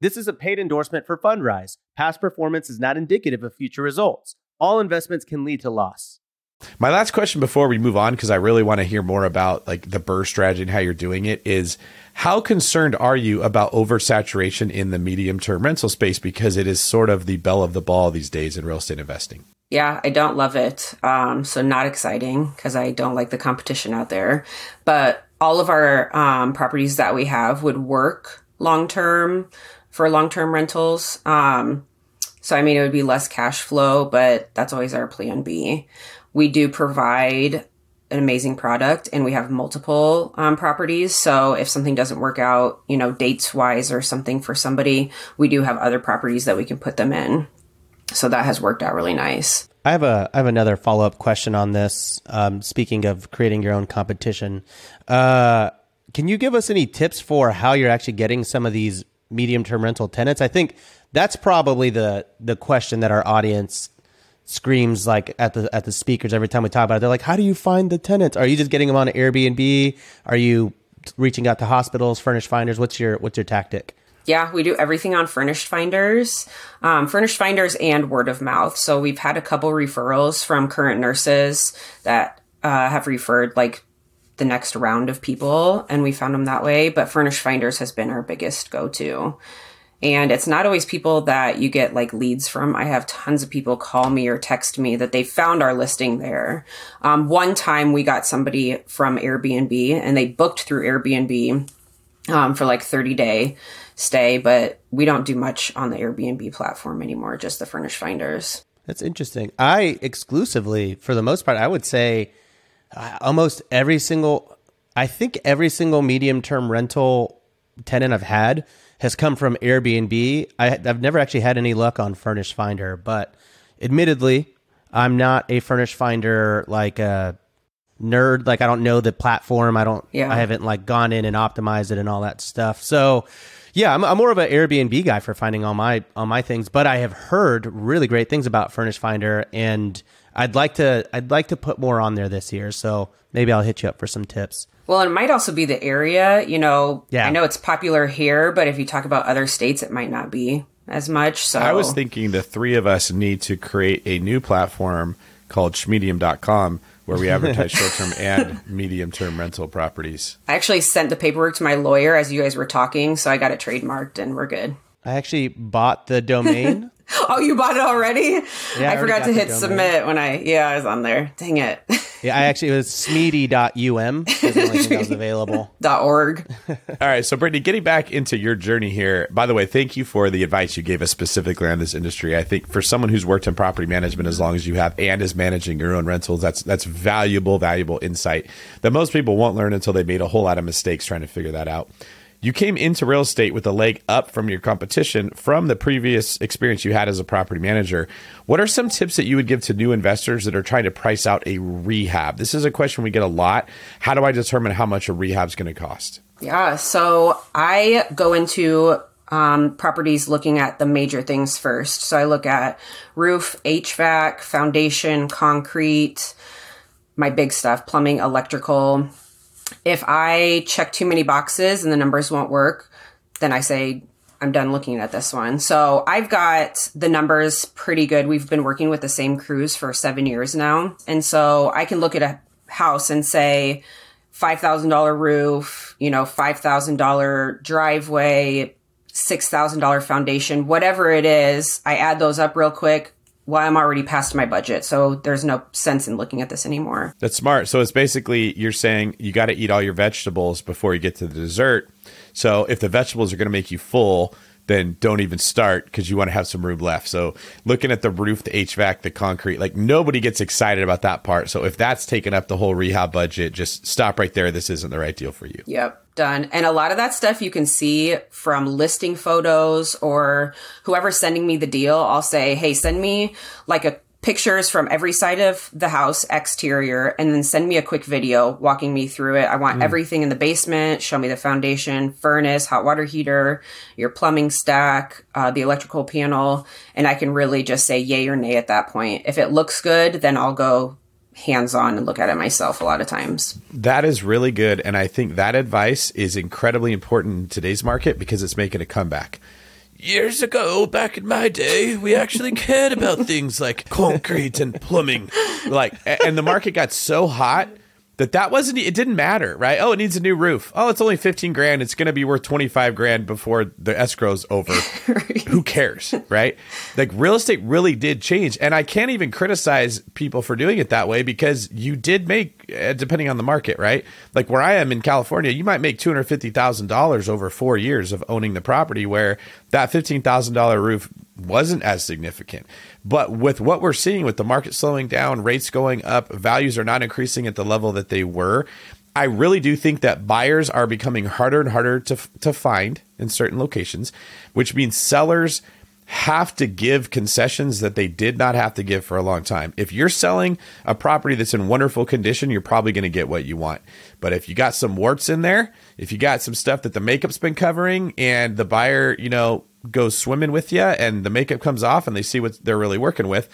This is a paid endorsement for Fundrise. Past performance is not indicative of future results. All investments can lead to loss. My last question before we move on, because I really want to hear more about like the BRRRR strategy and how you're doing it, is how concerned are you about oversaturation in the medium term rental space? Because it is sort of the belle of the ball these days in real estate investing. Yeah, I don't love it. Um, so not exciting because I don't like the competition out there. But all of our um, properties that we have would work long term for long term rentals. Um, so I mean, it would be less cash flow, but that's always our plan B. We do provide an amazing product and we have multiple um, properties. So if something doesn't work out, you know, dates wise or something for somebody, we do have other properties that we can put them in. So that has worked out really nice. I have a I have another follow up question on this. Um, speaking of creating your own competition, uh, can you give us any tips for how you're actually getting some of these medium term rental tenants? I think that's probably the the question that our audience screams like at the at the speakers every time we talk about it. They're like, "How do you find the tenants? Are you just getting them on Airbnb? Are you reaching out to hospitals, furnished finders? What's your what's your tactic?" Yeah, we do everything on Furnished Finders, um, Furnished Finders, and word of mouth. So we've had a couple referrals from current nurses that uh, have referred like the next round of people, and we found them that way. But furnish Finders has been our biggest go to. And it's not always people that you get like leads from. I have tons of people call me or text me that they found our listing there. Um, one time we got somebody from Airbnb and they booked through Airbnb um, for like 30 day stay, but we don't do much on the Airbnb platform anymore, just the furnish finders. That's interesting. I exclusively, for the most part, I would say almost every single, I think every single medium term rental tenant I've had has come from Airbnb. I, have never actually had any luck on Furnished Finder, but admittedly, I'm not a Furnished Finder like a nerd. Like I don't know the platform. I don't. Yeah. I haven't like gone in and optimized it and all that stuff. So. Yeah, I'm, I'm more of an Airbnb guy for finding all my all my things, but I have heard really great things about Furnish Finder, and I'd like to I'd like to put more on there this year. So maybe I'll hit you up for some tips. Well, it might also be the area. You know, Yeah. I know it's popular here, but if you talk about other states, it might not be as much. So I was thinking the three of us need to create a new platform called schmedium.com where we [LAUGHS] advertise short term and medium term rental properties. I actually sent the paperwork to my lawyer as you guys were talking, so I got it trademarked and we're good. I actually bought the domain. [LAUGHS] [LAUGHS] Oh, you bought it already? I I forgot to hit domain. submit when I yeah, I was on there. Dang it. [LAUGHS] yeah, I actually it was smeedy.um. was the only thing that was available. [LAUGHS] Dot org. All right, so Brittany, getting back into your journey here. By the way, thank you for the advice you gave us specifically on this industry. I think for someone who's worked in property management as long as you have and is managing your own rentals, that's that's valuable, valuable insight that most people won't learn until they made a whole lot of mistakes trying to figure that out. You came into real estate with a leg up from your competition from the previous experience you had as a property manager. What are some tips that you would give to new investors that are trying to price out a rehab? This is a question we get a lot. How do I determine how much a rehab is going to cost? Yeah, so I go into um, properties looking at the major things first. So I look at roof, HVAC, foundation, concrete, my big stuff, plumbing, electrical. If I check too many boxes and the numbers won't work, then I say, I'm done looking at this one. So I've got the numbers pretty good. We've been working with the same crews for seven years now. And so I can look at a house and say, $5,000 roof, you know, $5,000 driveway, $6,000 foundation, whatever it is, I add those up real quick. Well, I'm already past my budget. So there's no sense in looking at this anymore. That's smart. So it's basically you're saying you got to eat all your vegetables before you get to the dessert. So if the vegetables are going to make you full, then don't even start because you want to have some room left. So looking at the roof, the HVAC, the concrete, like nobody gets excited about that part. So if that's taking up the whole rehab budget, just stop right there. This isn't the right deal for you. Yep, done. And a lot of that stuff you can see from listing photos or whoever's sending me the deal. I'll say, hey, send me like a pictures from every side of the house exterior and then send me a quick video walking me through it. I want everything in the basement, show me the foundation, furnace, hot water heater, your plumbing stack, uh, the electrical panel, and I can really just say yay or nay at that point. If it looks good, then I'll go hands on and look at it myself a lot of times. That is really good. And I think that advice is incredibly important in today's market because it's making a comeback. Years ago, back in my day, we actually [LAUGHS] cared about things like concrete and plumbing. Like, and the market got so hot that that wasn't, it didn't matter, right? Oh, it needs a new roof. Oh, it's only 15 grand. It's going to be worth 25 grand before the escrow's over. [LAUGHS] Who cares, right? Like real estate really did change. And I can't even criticize people for doing it that way because you did make, uh, depending on the market, right? Like where I am in California, you might make $250,000 over four years of owning the property where that $15,000 roof wasn't as significant. But with what we're seeing with the market slowing down, rates going up, values are not increasing at the level that they were. I really do think that buyers are becoming harder and harder to to find in certain locations, which means sellers have to give concessions that they did not have to give for a long time. If you're selling a property that's in wonderful condition, you're probably going to get what you want. But if you got some warts in there, if you got some stuff that the makeup's been covering and the buyer, you know, goes swimming with you and the makeup comes off and they see what they're really working with,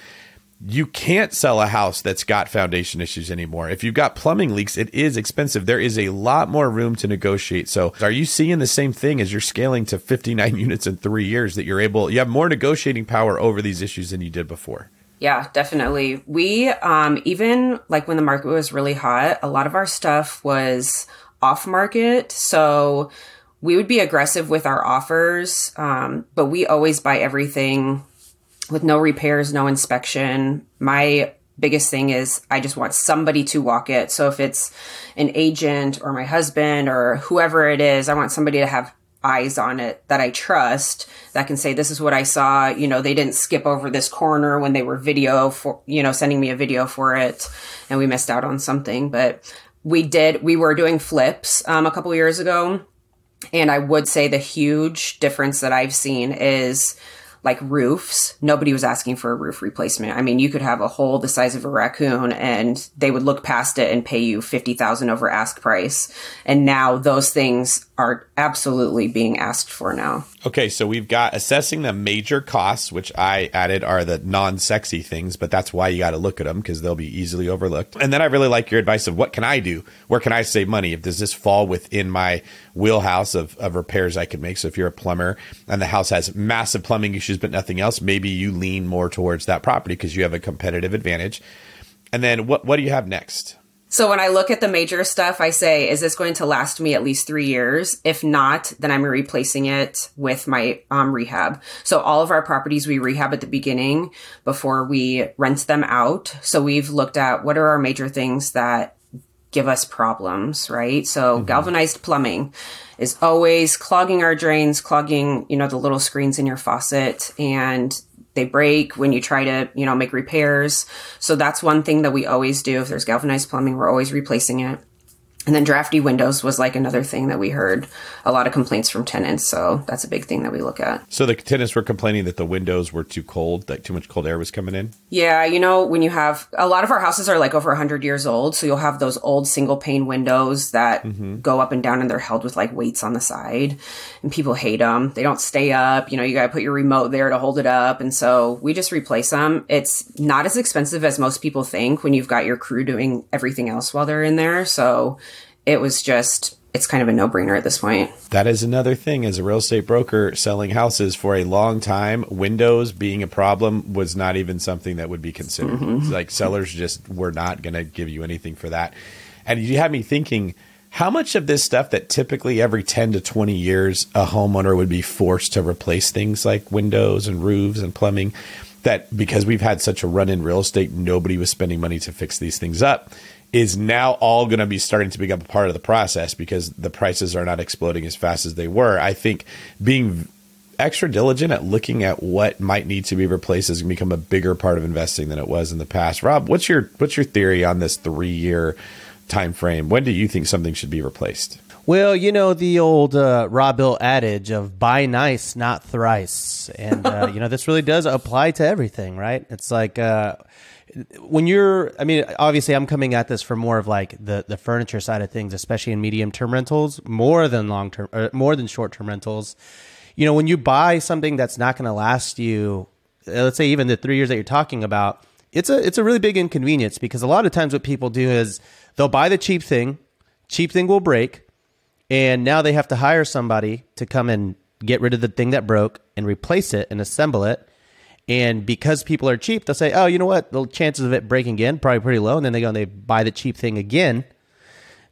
you can't sell a house that's got foundation issues anymore. If you've got plumbing leaks, it is expensive. There is a lot more room to negotiate. So, are you seeing the same thing as you're scaling to 59 [LAUGHS] units in 3 years that you're able you have more negotiating power over these issues than you did before? Yeah, definitely. We um even like when the market was really hot, a lot of our stuff was off market, so we would be aggressive with our offers, um, but we always buy everything with no repairs, no inspection. My biggest thing is I just want somebody to walk it. So if it's an agent or my husband or whoever it is, I want somebody to have eyes on it that I trust that can say, this is what I saw. You know, they didn't skip over this corner when they were video for, you know, sending me a video for it and we missed out on something. But we did, we were doing flips um, a couple years ago. And I would say the huge difference that I've seen is like roofs, nobody was asking for a roof replacement. I mean, you could have a hole the size of a raccoon and they would look past it and pay you 50,000 over ask price. And now those things are absolutely being asked for now. Okay, so we've got assessing the major costs, which I added are the non sexy things, but that's why you got to look at them because they'll be easily overlooked. And then I really like your advice of what can I do? Where can I save money? If does this fall within my wheelhouse of, of repairs I could make? So if you're a plumber and the house has massive plumbing issues, but nothing else, maybe you lean more towards that property because you have a competitive advantage. And then what, what do you have next? So when I look at the major stuff, I say, is this going to last me at least three years? If not, then I'm replacing it with my um, rehab. So all of our properties we rehab at the beginning before we rent them out. So we've looked at what are our major things that give us problems, right? So mm-hmm. galvanized plumbing is always clogging our drains, clogging, you know, the little screens in your faucet and they break when you try to, you know, make repairs. So that's one thing that we always do. If there's galvanized plumbing, we're always replacing it. And then drafty windows was like another thing that we heard a lot of complaints from tenants. So that's a big thing that we look at. So the tenants were complaining that the windows were too cold, that too much cold air was coming in? Yeah. You know, when you have a lot of our houses are like over 100 years old. So you'll have those old single pane windows that mm-hmm. go up and down and they're held with like weights on the side. And people hate them. They don't stay up. You know, you got to put your remote there to hold it up. And so we just replace them. It's not as expensive as most people think when you've got your crew doing everything else while they're in there. So it was just it's kind of a no-brainer at this point. That is another thing as a real estate broker selling houses for a long time, windows being a problem was not even something that would be considered. Mm-hmm. Like sellers just were not going to give you anything for that. And you had me thinking how much of this stuff that typically every 10 to 20 years a homeowner would be forced to replace things like windows and roofs and plumbing that because we've had such a run in real estate nobody was spending money to fix these things up is now all going to be starting to become a part of the process because the prices are not exploding as fast as they were. I think being extra diligent at looking at what might need to be replaced is going to become a bigger part of investing than it was in the past. Rob, what's your what's your theory on this three year time frame? When do you think something should be replaced? Well, you know the old uh, Robuilt adage of "buy nice, not thrice," and uh, you know this really does apply to everything, right? It's like. Uh, when you're i mean obviously i'm coming at this from more of like the the furniture side of things especially in medium term rentals more than long term or more than short term rentals. You know when you buy something that's not going to last you uh, let's say even the 3 years that you're talking about it's a it's a really big inconvenience because a lot of times what people do is they'll buy the cheap thing cheap thing will break and now they have to hire somebody to come and get rid of the thing that broke and replace it and assemble it and because people are cheap, they'll say, "Oh, you know what? The chances of it breaking again probably pretty low." And then they go and they buy the cheap thing again.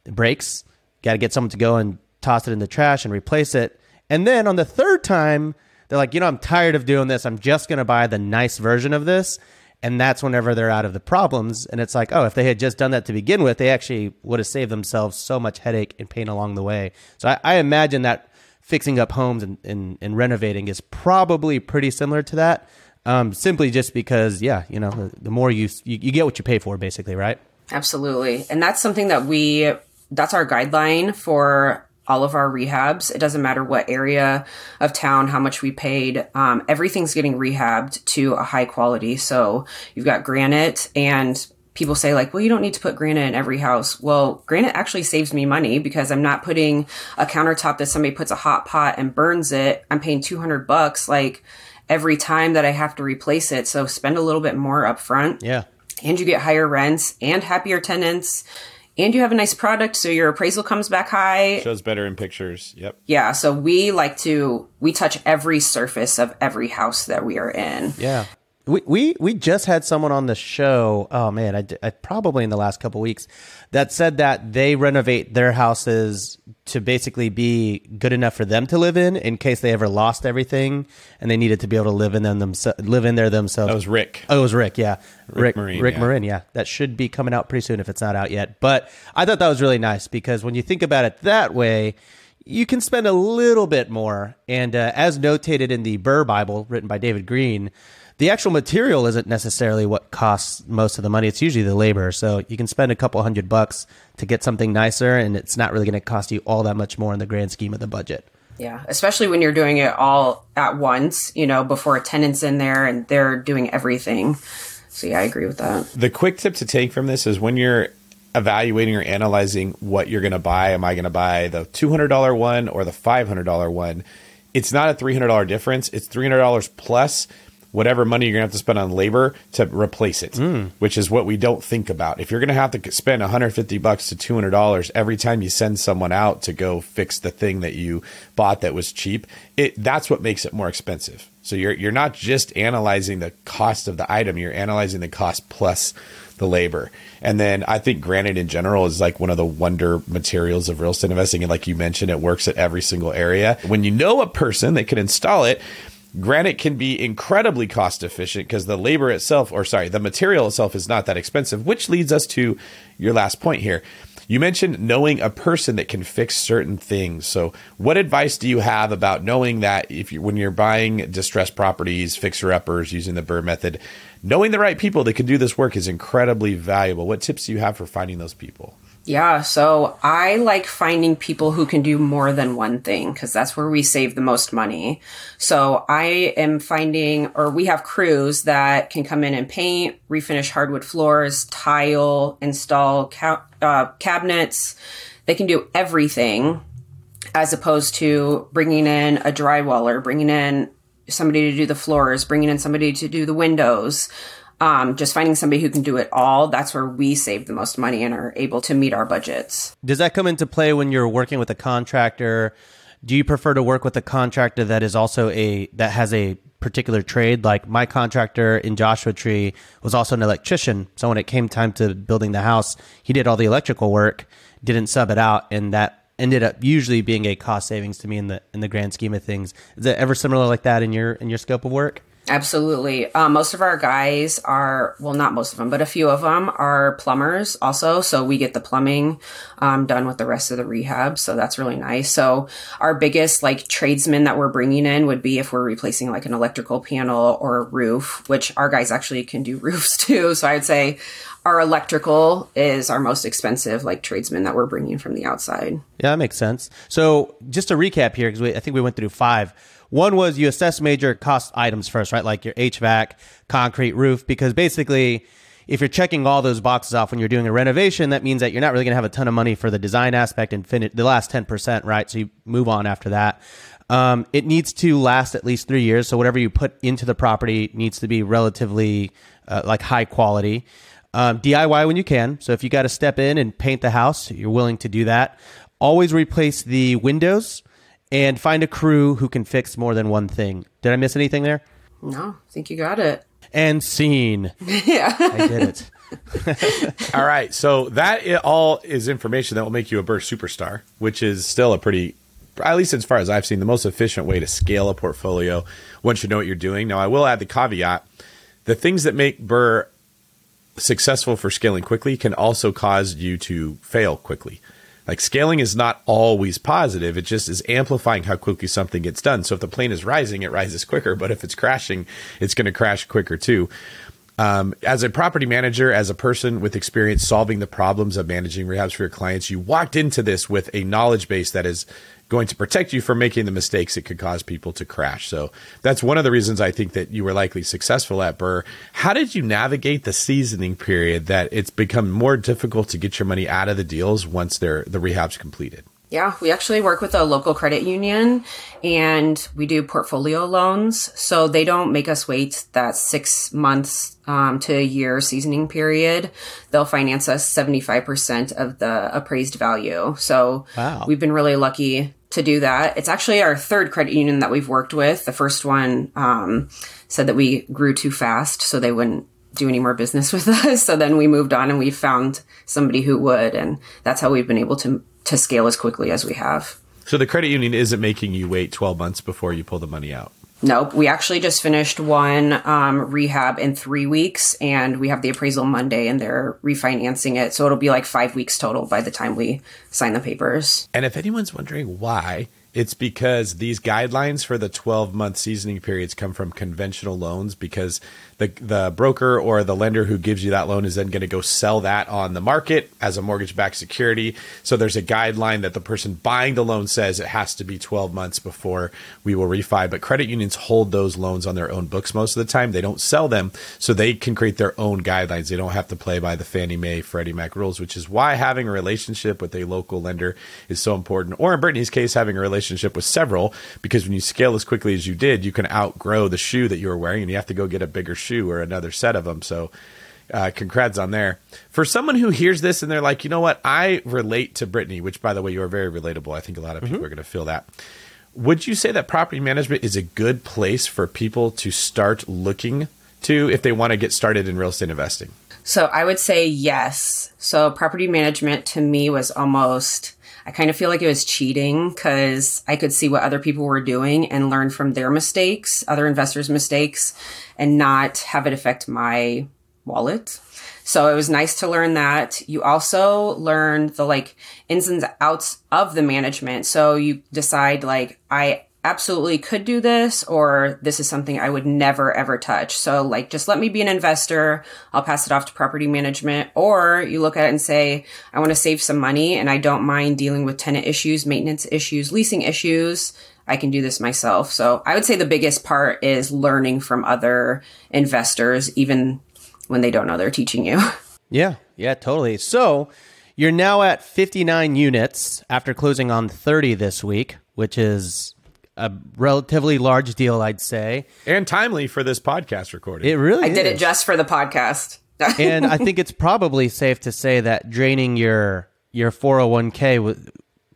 It breaks. Got to get someone to go and toss it in the trash and replace it. And then on the third time, they're like, "You know, I'm tired of doing this. I'm just going to buy the nice version of this." And that's whenever they're out of the problems. And it's like, oh, if they had just done that to begin with, they actually would have saved themselves so much headache and pain along the way. So I, I imagine that fixing up homes and, and, and renovating is probably pretty similar to that. Um, simply just because, yeah, you know, the, the more you, you, you get what you pay for, basically, right? Absolutely, and that's something that we that's our guideline for all of our rehabs. It doesn't matter what area of town, how much we paid. Um, everything's getting rehabbed to a high quality. So you've got granite and people say like, well, you don't need to put granite in every house. Well, granite actually saves me money because I'm not putting a countertop that somebody puts a hot pot and burns it. I'm paying 200 bucks. Like every time that I have to replace it. So spend a little bit more upfront. Yeah. And you get higher rents and happier tenants. And you have a nice product, so your appraisal comes back high. Shows better in pictures. Yep. Yeah. So we like to we touch every surface of every house that we are in. Yeah. We, we we just had someone on the show. Oh man, I, I probably in the last couple weeks that said that they renovate their houses to basically be good enough for them to live in in case they ever lost everything and they needed to be able to live in them themselves live in there themselves. That was Rick. Oh, it was Rick. Yeah, Rick, Rick Marin. Rick yeah. Marin. Yeah, that should be coming out pretty soon if it's not out yet. But I thought that was really nice because when you think about it that way you can spend a little bit more. And uh, as notated in the BRRRR Bible written by David Greene, the actual material isn't necessarily what costs most of the money. It's usually the labor. So you can spend a couple hundred bucks to get something nicer, and it's not really going to cost you all that much more in the grand scheme of the budget. Yeah, especially when you're doing it all at once, you know, before a tenant's in there and they're doing everything. So yeah, I agree with that. The quick tip to take from this is when you're evaluating or analyzing what you're going to buy, am I going to buy the $200 one or the $500 one? It's not a $300 difference. It's $300 plus whatever money you're going to have to spend on labor to replace it, mm. which is what we don't think about. If you're going to have to spend 150 bucks to $200 every time you send someone out to go fix the thing that you bought that was cheap, it that's what makes it more expensive. So you're you're not just analyzing the cost of the item, you're analyzing the cost plus the labor. And then I think granite in general is like one of the wonder materials of real estate investing and like you mentioned it works at every single area. When you know a person that can install it, Granite can be incredibly cost efficient because the labor itself, or sorry, the material itself is not that expensive, which leads us to your last point here. You mentioned knowing a person that can fix certain things. So, what advice do you have about knowing that if you when you're buying distressed properties, fixer uppers using the BRRRR method, knowing the right people that can do this work is incredibly valuable. What tips do you have for finding those people? Yeah, so I like finding people who can do more than one thing because that's where we save the most money. So I am finding, or we have crews that can come in and paint, refinish hardwood floors, tile, install ca- uh, cabinets. They can do everything as opposed to bringing in a drywaller, bringing in somebody to do the floors, bringing in somebody to do the windows um, just finding somebody who can do it all that's where we save the most money and are able to meet our budgets. Does that come into play when you're working with a contractor? Do you prefer to work with a contractor that is also a that has a particular trade? Like my contractor in joshua tree was also an electrician so when it came time to building the house he did all the electrical work didn't sub it out and that ended up usually being a cost savings to me in the in the grand scheme of things. Is it ever similar like that in your in your scope of work Absolutely. Uh, most of our guys are, well, not most of them, but a few of them are plumbers also. So we get the plumbing um, done with the rest of the rehab. So that's really nice. So our biggest like tradesmen that we're bringing in would be if we're replacing like an electrical panel or a roof, which our guys actually can do [LAUGHS] roofs too. So I'd say our electrical is our most expensive like tradesman that we're bringing from the outside. Yeah, that makes sense. So just to recap here, because I think we went through five one was you assess major cost items first, right? Like your HVAC, concrete roof, because basically, if you're checking all those boxes off when you're doing a renovation, that means that you're not really going to have a ton of money for the design aspect and finish the last 10%, right? So you move on after that. Um, it needs to last at least three years. So whatever you put into the property needs to be relatively uh, like high quality. Um, DIY when you can. So if you got to step in and paint the house, you're willing to do that. Always replace the windows and find a crew who can fix more than one thing. Did I miss anything there? No, I think you got it. And scene. [LAUGHS] Yeah. I did it. [LAUGHS] all right. So that all is information that will make you a BRRRR superstar, which is still a pretty, at least as far as I've seen, the most efficient way to scale a portfolio once you know what you're doing. Now, I will add the caveat the things that make BRRRR successful for scaling quickly can also cause you to fail quickly. Like scaling is not always positive. It just is amplifying how quickly something gets done. So if the plane is rising, it rises quicker. But if it's crashing, it's going to crash quicker too. Um, as a property manager, as a person with experience solving the problems of managing rehabs for your clients, you walked into this with a knowledge base that is going to protect you from making the mistakes that could cause people to crash. So that's one of the reasons I think that you were likely successful at BRRRR. How did you navigate the seasoning period that it's become more difficult to get your money out of the deals once they're the rehab's completed? Yeah, we actually work with a local credit union and we do portfolio loans. So they don't make us wait that six months um, to a year seasoning period. They'll finance us 75% of the appraised value. So wow. we've been really lucky to do that. It's actually our third credit union that we've worked with. The first one um, said that we grew too fast, so they wouldn't do any more business [LAUGHS] with us. So then we moved on and we found somebody who would. And that's how we've been able to to scale as quickly as we have. So the credit union isn't making you wait 12 months before you pull the money out. Nope. We actually just finished one um, rehab in three weeks, and we have the appraisal Monday, and they're refinancing it. So it'll be like five weeks total by the time we sign the papers. And if anyone's wondering why It's because these guidelines for the 12 month seasoning periods come from conventional loans because the the broker or the lender who gives you that loan is then going to go sell that on the market as a mortgage backed security. So there's a guideline that the person buying the loan says it has to be 12 months before we will refi. But credit unions hold those loans on their own books most of the time. They don't sell them, so they can create their own guidelines. They don't have to play by the Fannie Mae, Freddie Mac rules, which is why having a relationship with a local lender is so important. Or in Brittany's case, having a relationship with several, because when you scale as quickly as you did, you can outgrow the shoe that you were wearing and you have to go get a bigger shoe or another set of them. So, uh, congrats on there. For someone who hears this and they're like, you know what, I relate to Brittany, which by the way, you are very relatable. I think a lot of people are going to feel that. Would you say that property management is a good place for people to start looking to if they want to get started in real estate investing? So I would say yes. So property management to me was almost, I kind of feel like it was cheating because I could see what other people were doing and learn from their mistakes, other investors' mistakes, and not have it affect my wallet. So it was nice to learn that. You also learn the like ins and outs of the management. So you decide like, I absolutely could do this or this is something I would never ever touch. So like just let me be an investor. I'll pass it off to property management or you look at it and say, I want to save some money and I don't mind dealing with tenant issues, maintenance issues, leasing issues. I can do this myself. So I would say the biggest part is learning from other investors, even when they don't know they're teaching you. [LAUGHS] Yeah, yeah, totally. So you're now at 59 units after closing on 30 this week, which is a relatively large deal, I'd say. And timely for this podcast recording. It really I did it just for the podcast. [LAUGHS] and I think it's probably safe to say that draining your your 401k was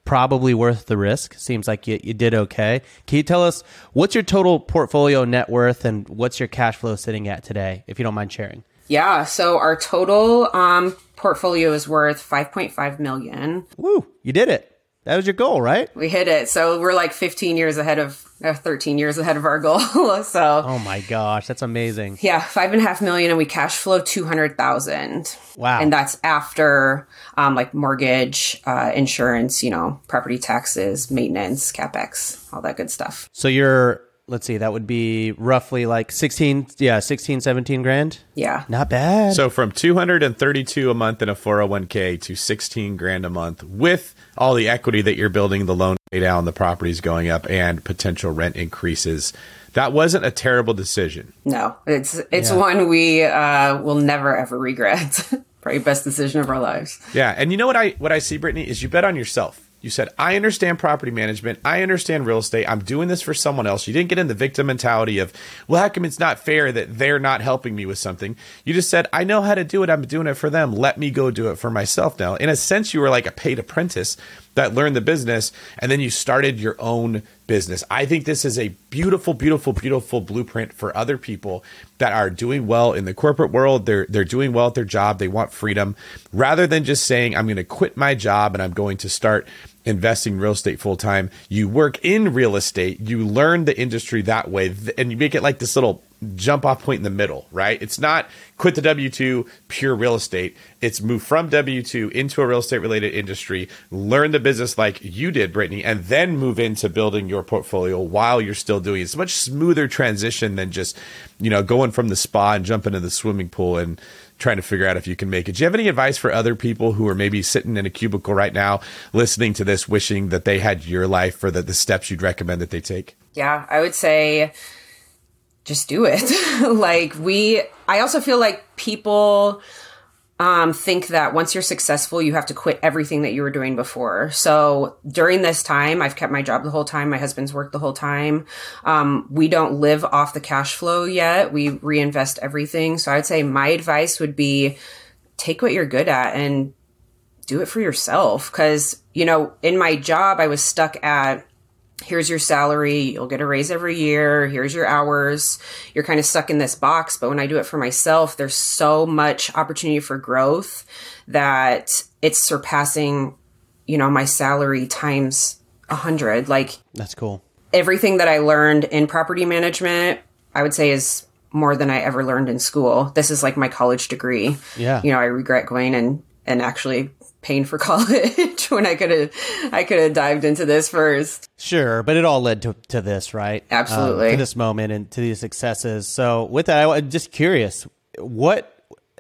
probably worth the risk. Seems like you, you did okay. Can you tell us what's your total portfolio net worth and what's your cash flow sitting at today, if you don't mind sharing? yeah. So our total um, portfolio is worth 5.5 million. Woo, you did it. That was your goal, right? We hit it. So we're like 15 years ahead of, uh, 13 years ahead of our goal. [LAUGHS] so Oh my gosh, that's amazing. yeah, five and a half million and we cash flow 200,000. Wow. And that's after um, like mortgage, uh, insurance, you know, property taxes, maintenance, capex, all that good stuff. So you're, let's see, that would be roughly like 16, yeah, 16, 17 grand. Yeah. Not bad. So from 232 a month in a 401k to 16 grand a month with all the equity that you're building, the loan pay down, the properties going up and potential rent increases. That wasn't a terrible decision. No, it's it's Yeah. one we uh, will never ever regret. [LAUGHS] Probably best decision of our lives. Yeah, and you know what I what I see, Brittany, is you bet on yourself. You said, I understand property management. I understand real estate. I'm doing this for someone else. You didn't get in the victim mentality of, well, how come it's not fair that they're not helping me with something? You just said, I know how to do it. I'm doing it for them. Let me go do it for myself now. In a sense, you were like a paid apprentice that learned the business and then you started your own business. I think this is a beautiful, beautiful, beautiful blueprint for other people that are doing well in the corporate world. They're they're doing well at their job. They want freedom rather than just saying I'm going to quit my job and I'm going to start investing in real estate full time. You work in real estate, you learn the industry that way and you make it like this little jump off point in the middle, right? It's not quit the W 2 pure real estate. It's move from W 2 into a real estate related industry, learn the business like you did, Brittany, and then move into building your portfolio while you're still doing it. It's a much smoother transition than just, you know, going from the spa and jumping into the swimming pool and trying to figure out if you can make it. Do you have any advice for other people who are maybe sitting in a cubicle right now, listening to this, wishing that they had your life or the, the steps you'd recommend that they take? Yeah, I would say just do it. [LAUGHS] like we I also feel like people um, think that once you're successful, you have to quit everything that you were doing before. So during this time, I've kept my job the whole time. My husband's worked the whole time. Um, we don't live off the cash flow yet. We reinvest everything. So I would say my advice would be take what you're good at and do it for yourself. Cause, you know, in my job, I was stuck at here's your salary, you'll get a raise every year, here's your hours. You're kind of stuck in this box. But when I do it for myself, there's so much opportunity for growth that it's surpassing, you know, my salary times a hundred. Like That's cool. everything that I learned in property management, I would say is more than I ever learned in school. This is like my college degree. Yeah. You know, I regret going and, and actually paying for [LAUGHS] college when I could have I could have dived into this first. Sure, but it all led to, to this, right? Um, Absolutely. to this moment and to these successes. So, with that, I, I'm just curious what.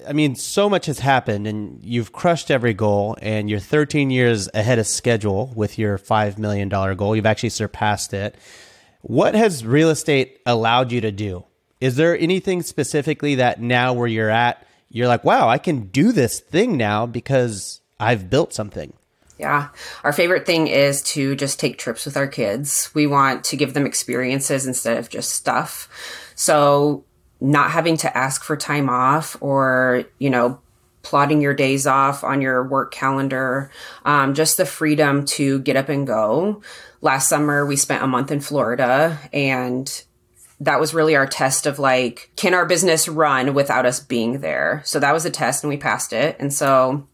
I mean, so much has happened, and you've crushed every goal, and you're 13 years ahead of schedule with your $5 million goal. You've actually surpassed it. What has real estate allowed you to do? Is there anything specifically that now where you're at, you're like, wow, I can do this thing now because I've built something? Yeah. Our favorite thing is to just take trips with our kids. We want to give them experiences instead of just stuff. So not having to ask for time off or, you know, plotting your days off on your work calendar, um, just the freedom to get up and go. Last summer, we spent a month in Florida and that was really our test of like, can our business run without us being there? So that was a test and we passed it. And so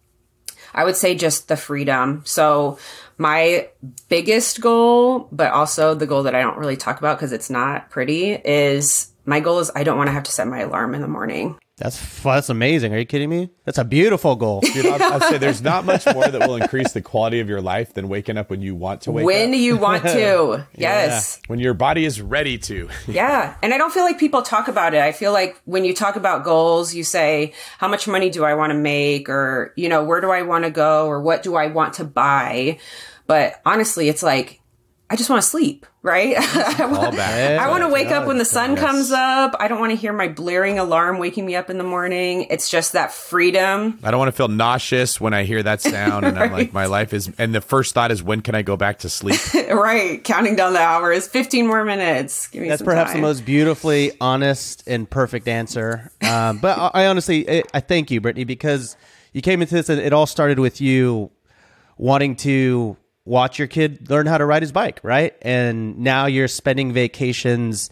I would say just the freedom. So my biggest goal, but also the goal that I don't really talk about because it's not pretty is my goal is I don't want to have to set my alarm in the morning. That's that's amazing. Are you kidding me? That's a beautiful goal. [LAUGHS] Dude, I'd, I'd say there's not much more that will increase the quality of your life than waking up when you want to wake when up. you want to. [LAUGHS] yes. When your body is ready to. [LAUGHS] Yeah. And I don't feel like people talk about it. I feel like when you talk about goals, you say, how much money do I want to make? Or, you know, where do I want to go? Or what do I want to buy? But honestly, it's like, I just want to sleep, right? [LAUGHS] I want. I want to wake up when the sun Yes. comes up. I don't want to hear my blaring alarm waking me up in the morning. It's just that freedom. I don't want to feel nauseous when I hear that sound, and I'm like, [LAUGHS] my life is. And the first thought is, when can I go back to sleep? [LAUGHS] right. Counting down the hours. 15 more minutes. Give me That's some perhaps time. the most beautifully honest and perfect answer. Um, but I, I honestly, I, I thank you, Brittany, because you came into this and it all started with you wanting to watch your kid learn how to ride his bike, right? And now you're spending vacations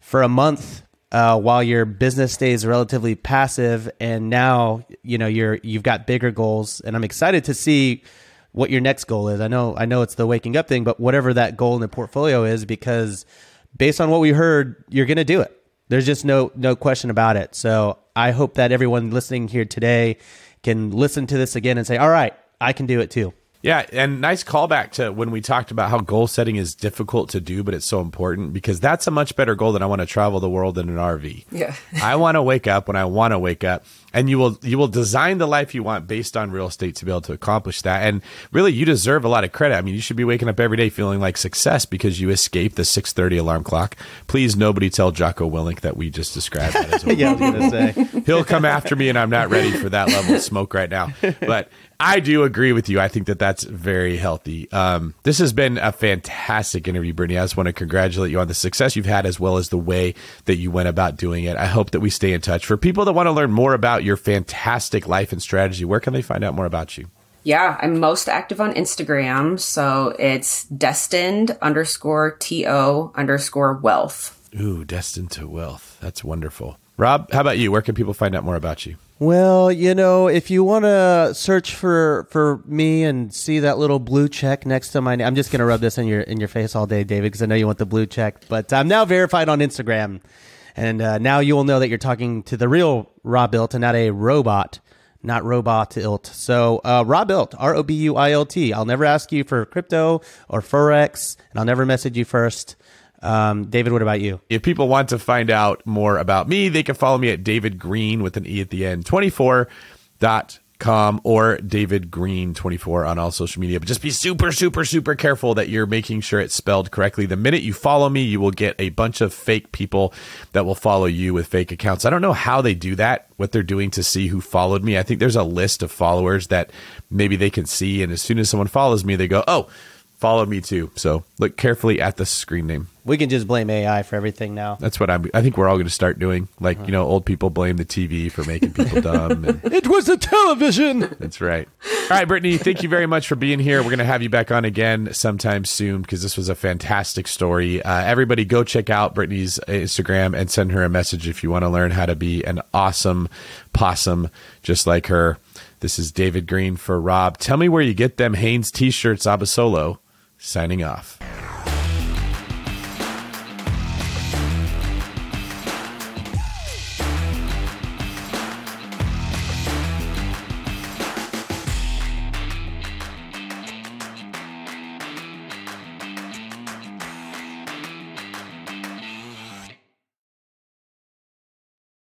for a month uh, while your business stays relatively passive, and now you know you're you've got bigger goals, and I'm excited to see what your next goal is. I know I know it's the waking up thing, but whatever that goal in the portfolio is, because based on what we heard, you're going to do it. There's just no no question about it. So I hope that everyone listening here today can listen to this again and say, "All right, I can do it too." Yeah, and nice callback to when we talked about how goal setting is difficult to do, but it's so important because that's a much better goal than I want to travel the world in an RV. Yeah. [LAUGHS] I want to wake up when I want to wake up, and you will you will design the life you want based on real estate to be able to accomplish that. And really, you deserve a lot of credit. I mean, you should be waking up every day feeling like success because you escaped the six thirty alarm clock. Please, nobody tell Jocko Willink that we just described that as [LAUGHS] a Yeah, I was going to say. He'll come after me and I'm not ready for that level of smoke right now. But I do agree with you. I think that that's very healthy. Um, this has been a fantastic interview, Brittany. I just want to congratulate you on the success you've had as well as the way that you went about doing it. I hope that we stay in touch. For people that want to learn more about your fantastic life and strategy, where can they find out more about you? Yeah, I'm most active on Instagram. So it's destined underscore TO underscore wealth. Ooh, destined to wealth. That's wonderful. Rob, how about you? Where can people find out more about you? Well, you know, if you want to search for for me and see that little blue check next to my name, I'm just going to rub this in your in your face all day, David, because I know you want the blue check. But I'm now verified on Instagram, and uh, now you will know that you're talking to the real Robuilt and not a robot, not robot Ilt. So uh, Robuilt, R O B U I L T. I'll never ask you for crypto or forex, and I'll never message you first. Um, David, what about you? If people want to find out more about me, they can follow me at David Greene with an E at the end, 24.com or David Greene 24 on all social media. But just be super, super, super careful that you're making sure it's spelled correctly. The minute you follow me, you will get a bunch of fake people that will follow you with fake accounts. I don't know how they do that, what they're doing to see who followed me. I think there's a list of followers that maybe they can see. And as soon as someone follows me, they go, oh, follow me too. So look carefully at the screen name. We can just blame AI for everything now. That's what I'm. I think we're all going to start doing. Like you know, old people blame the TV for making people [LAUGHS] dumb. And It was the television. that's right. All right, Brittany. Thank you very much for being here. We're going to have you back on again sometime soon because this was a fantastic story. Uh, everybody, go check out Brittany's Instagram and send her a message if you want to learn how to be an awesome possum just like her. This is David Greene for Rob. Tell me where you get them Hanes t-shirts, Abasolo. Signing off.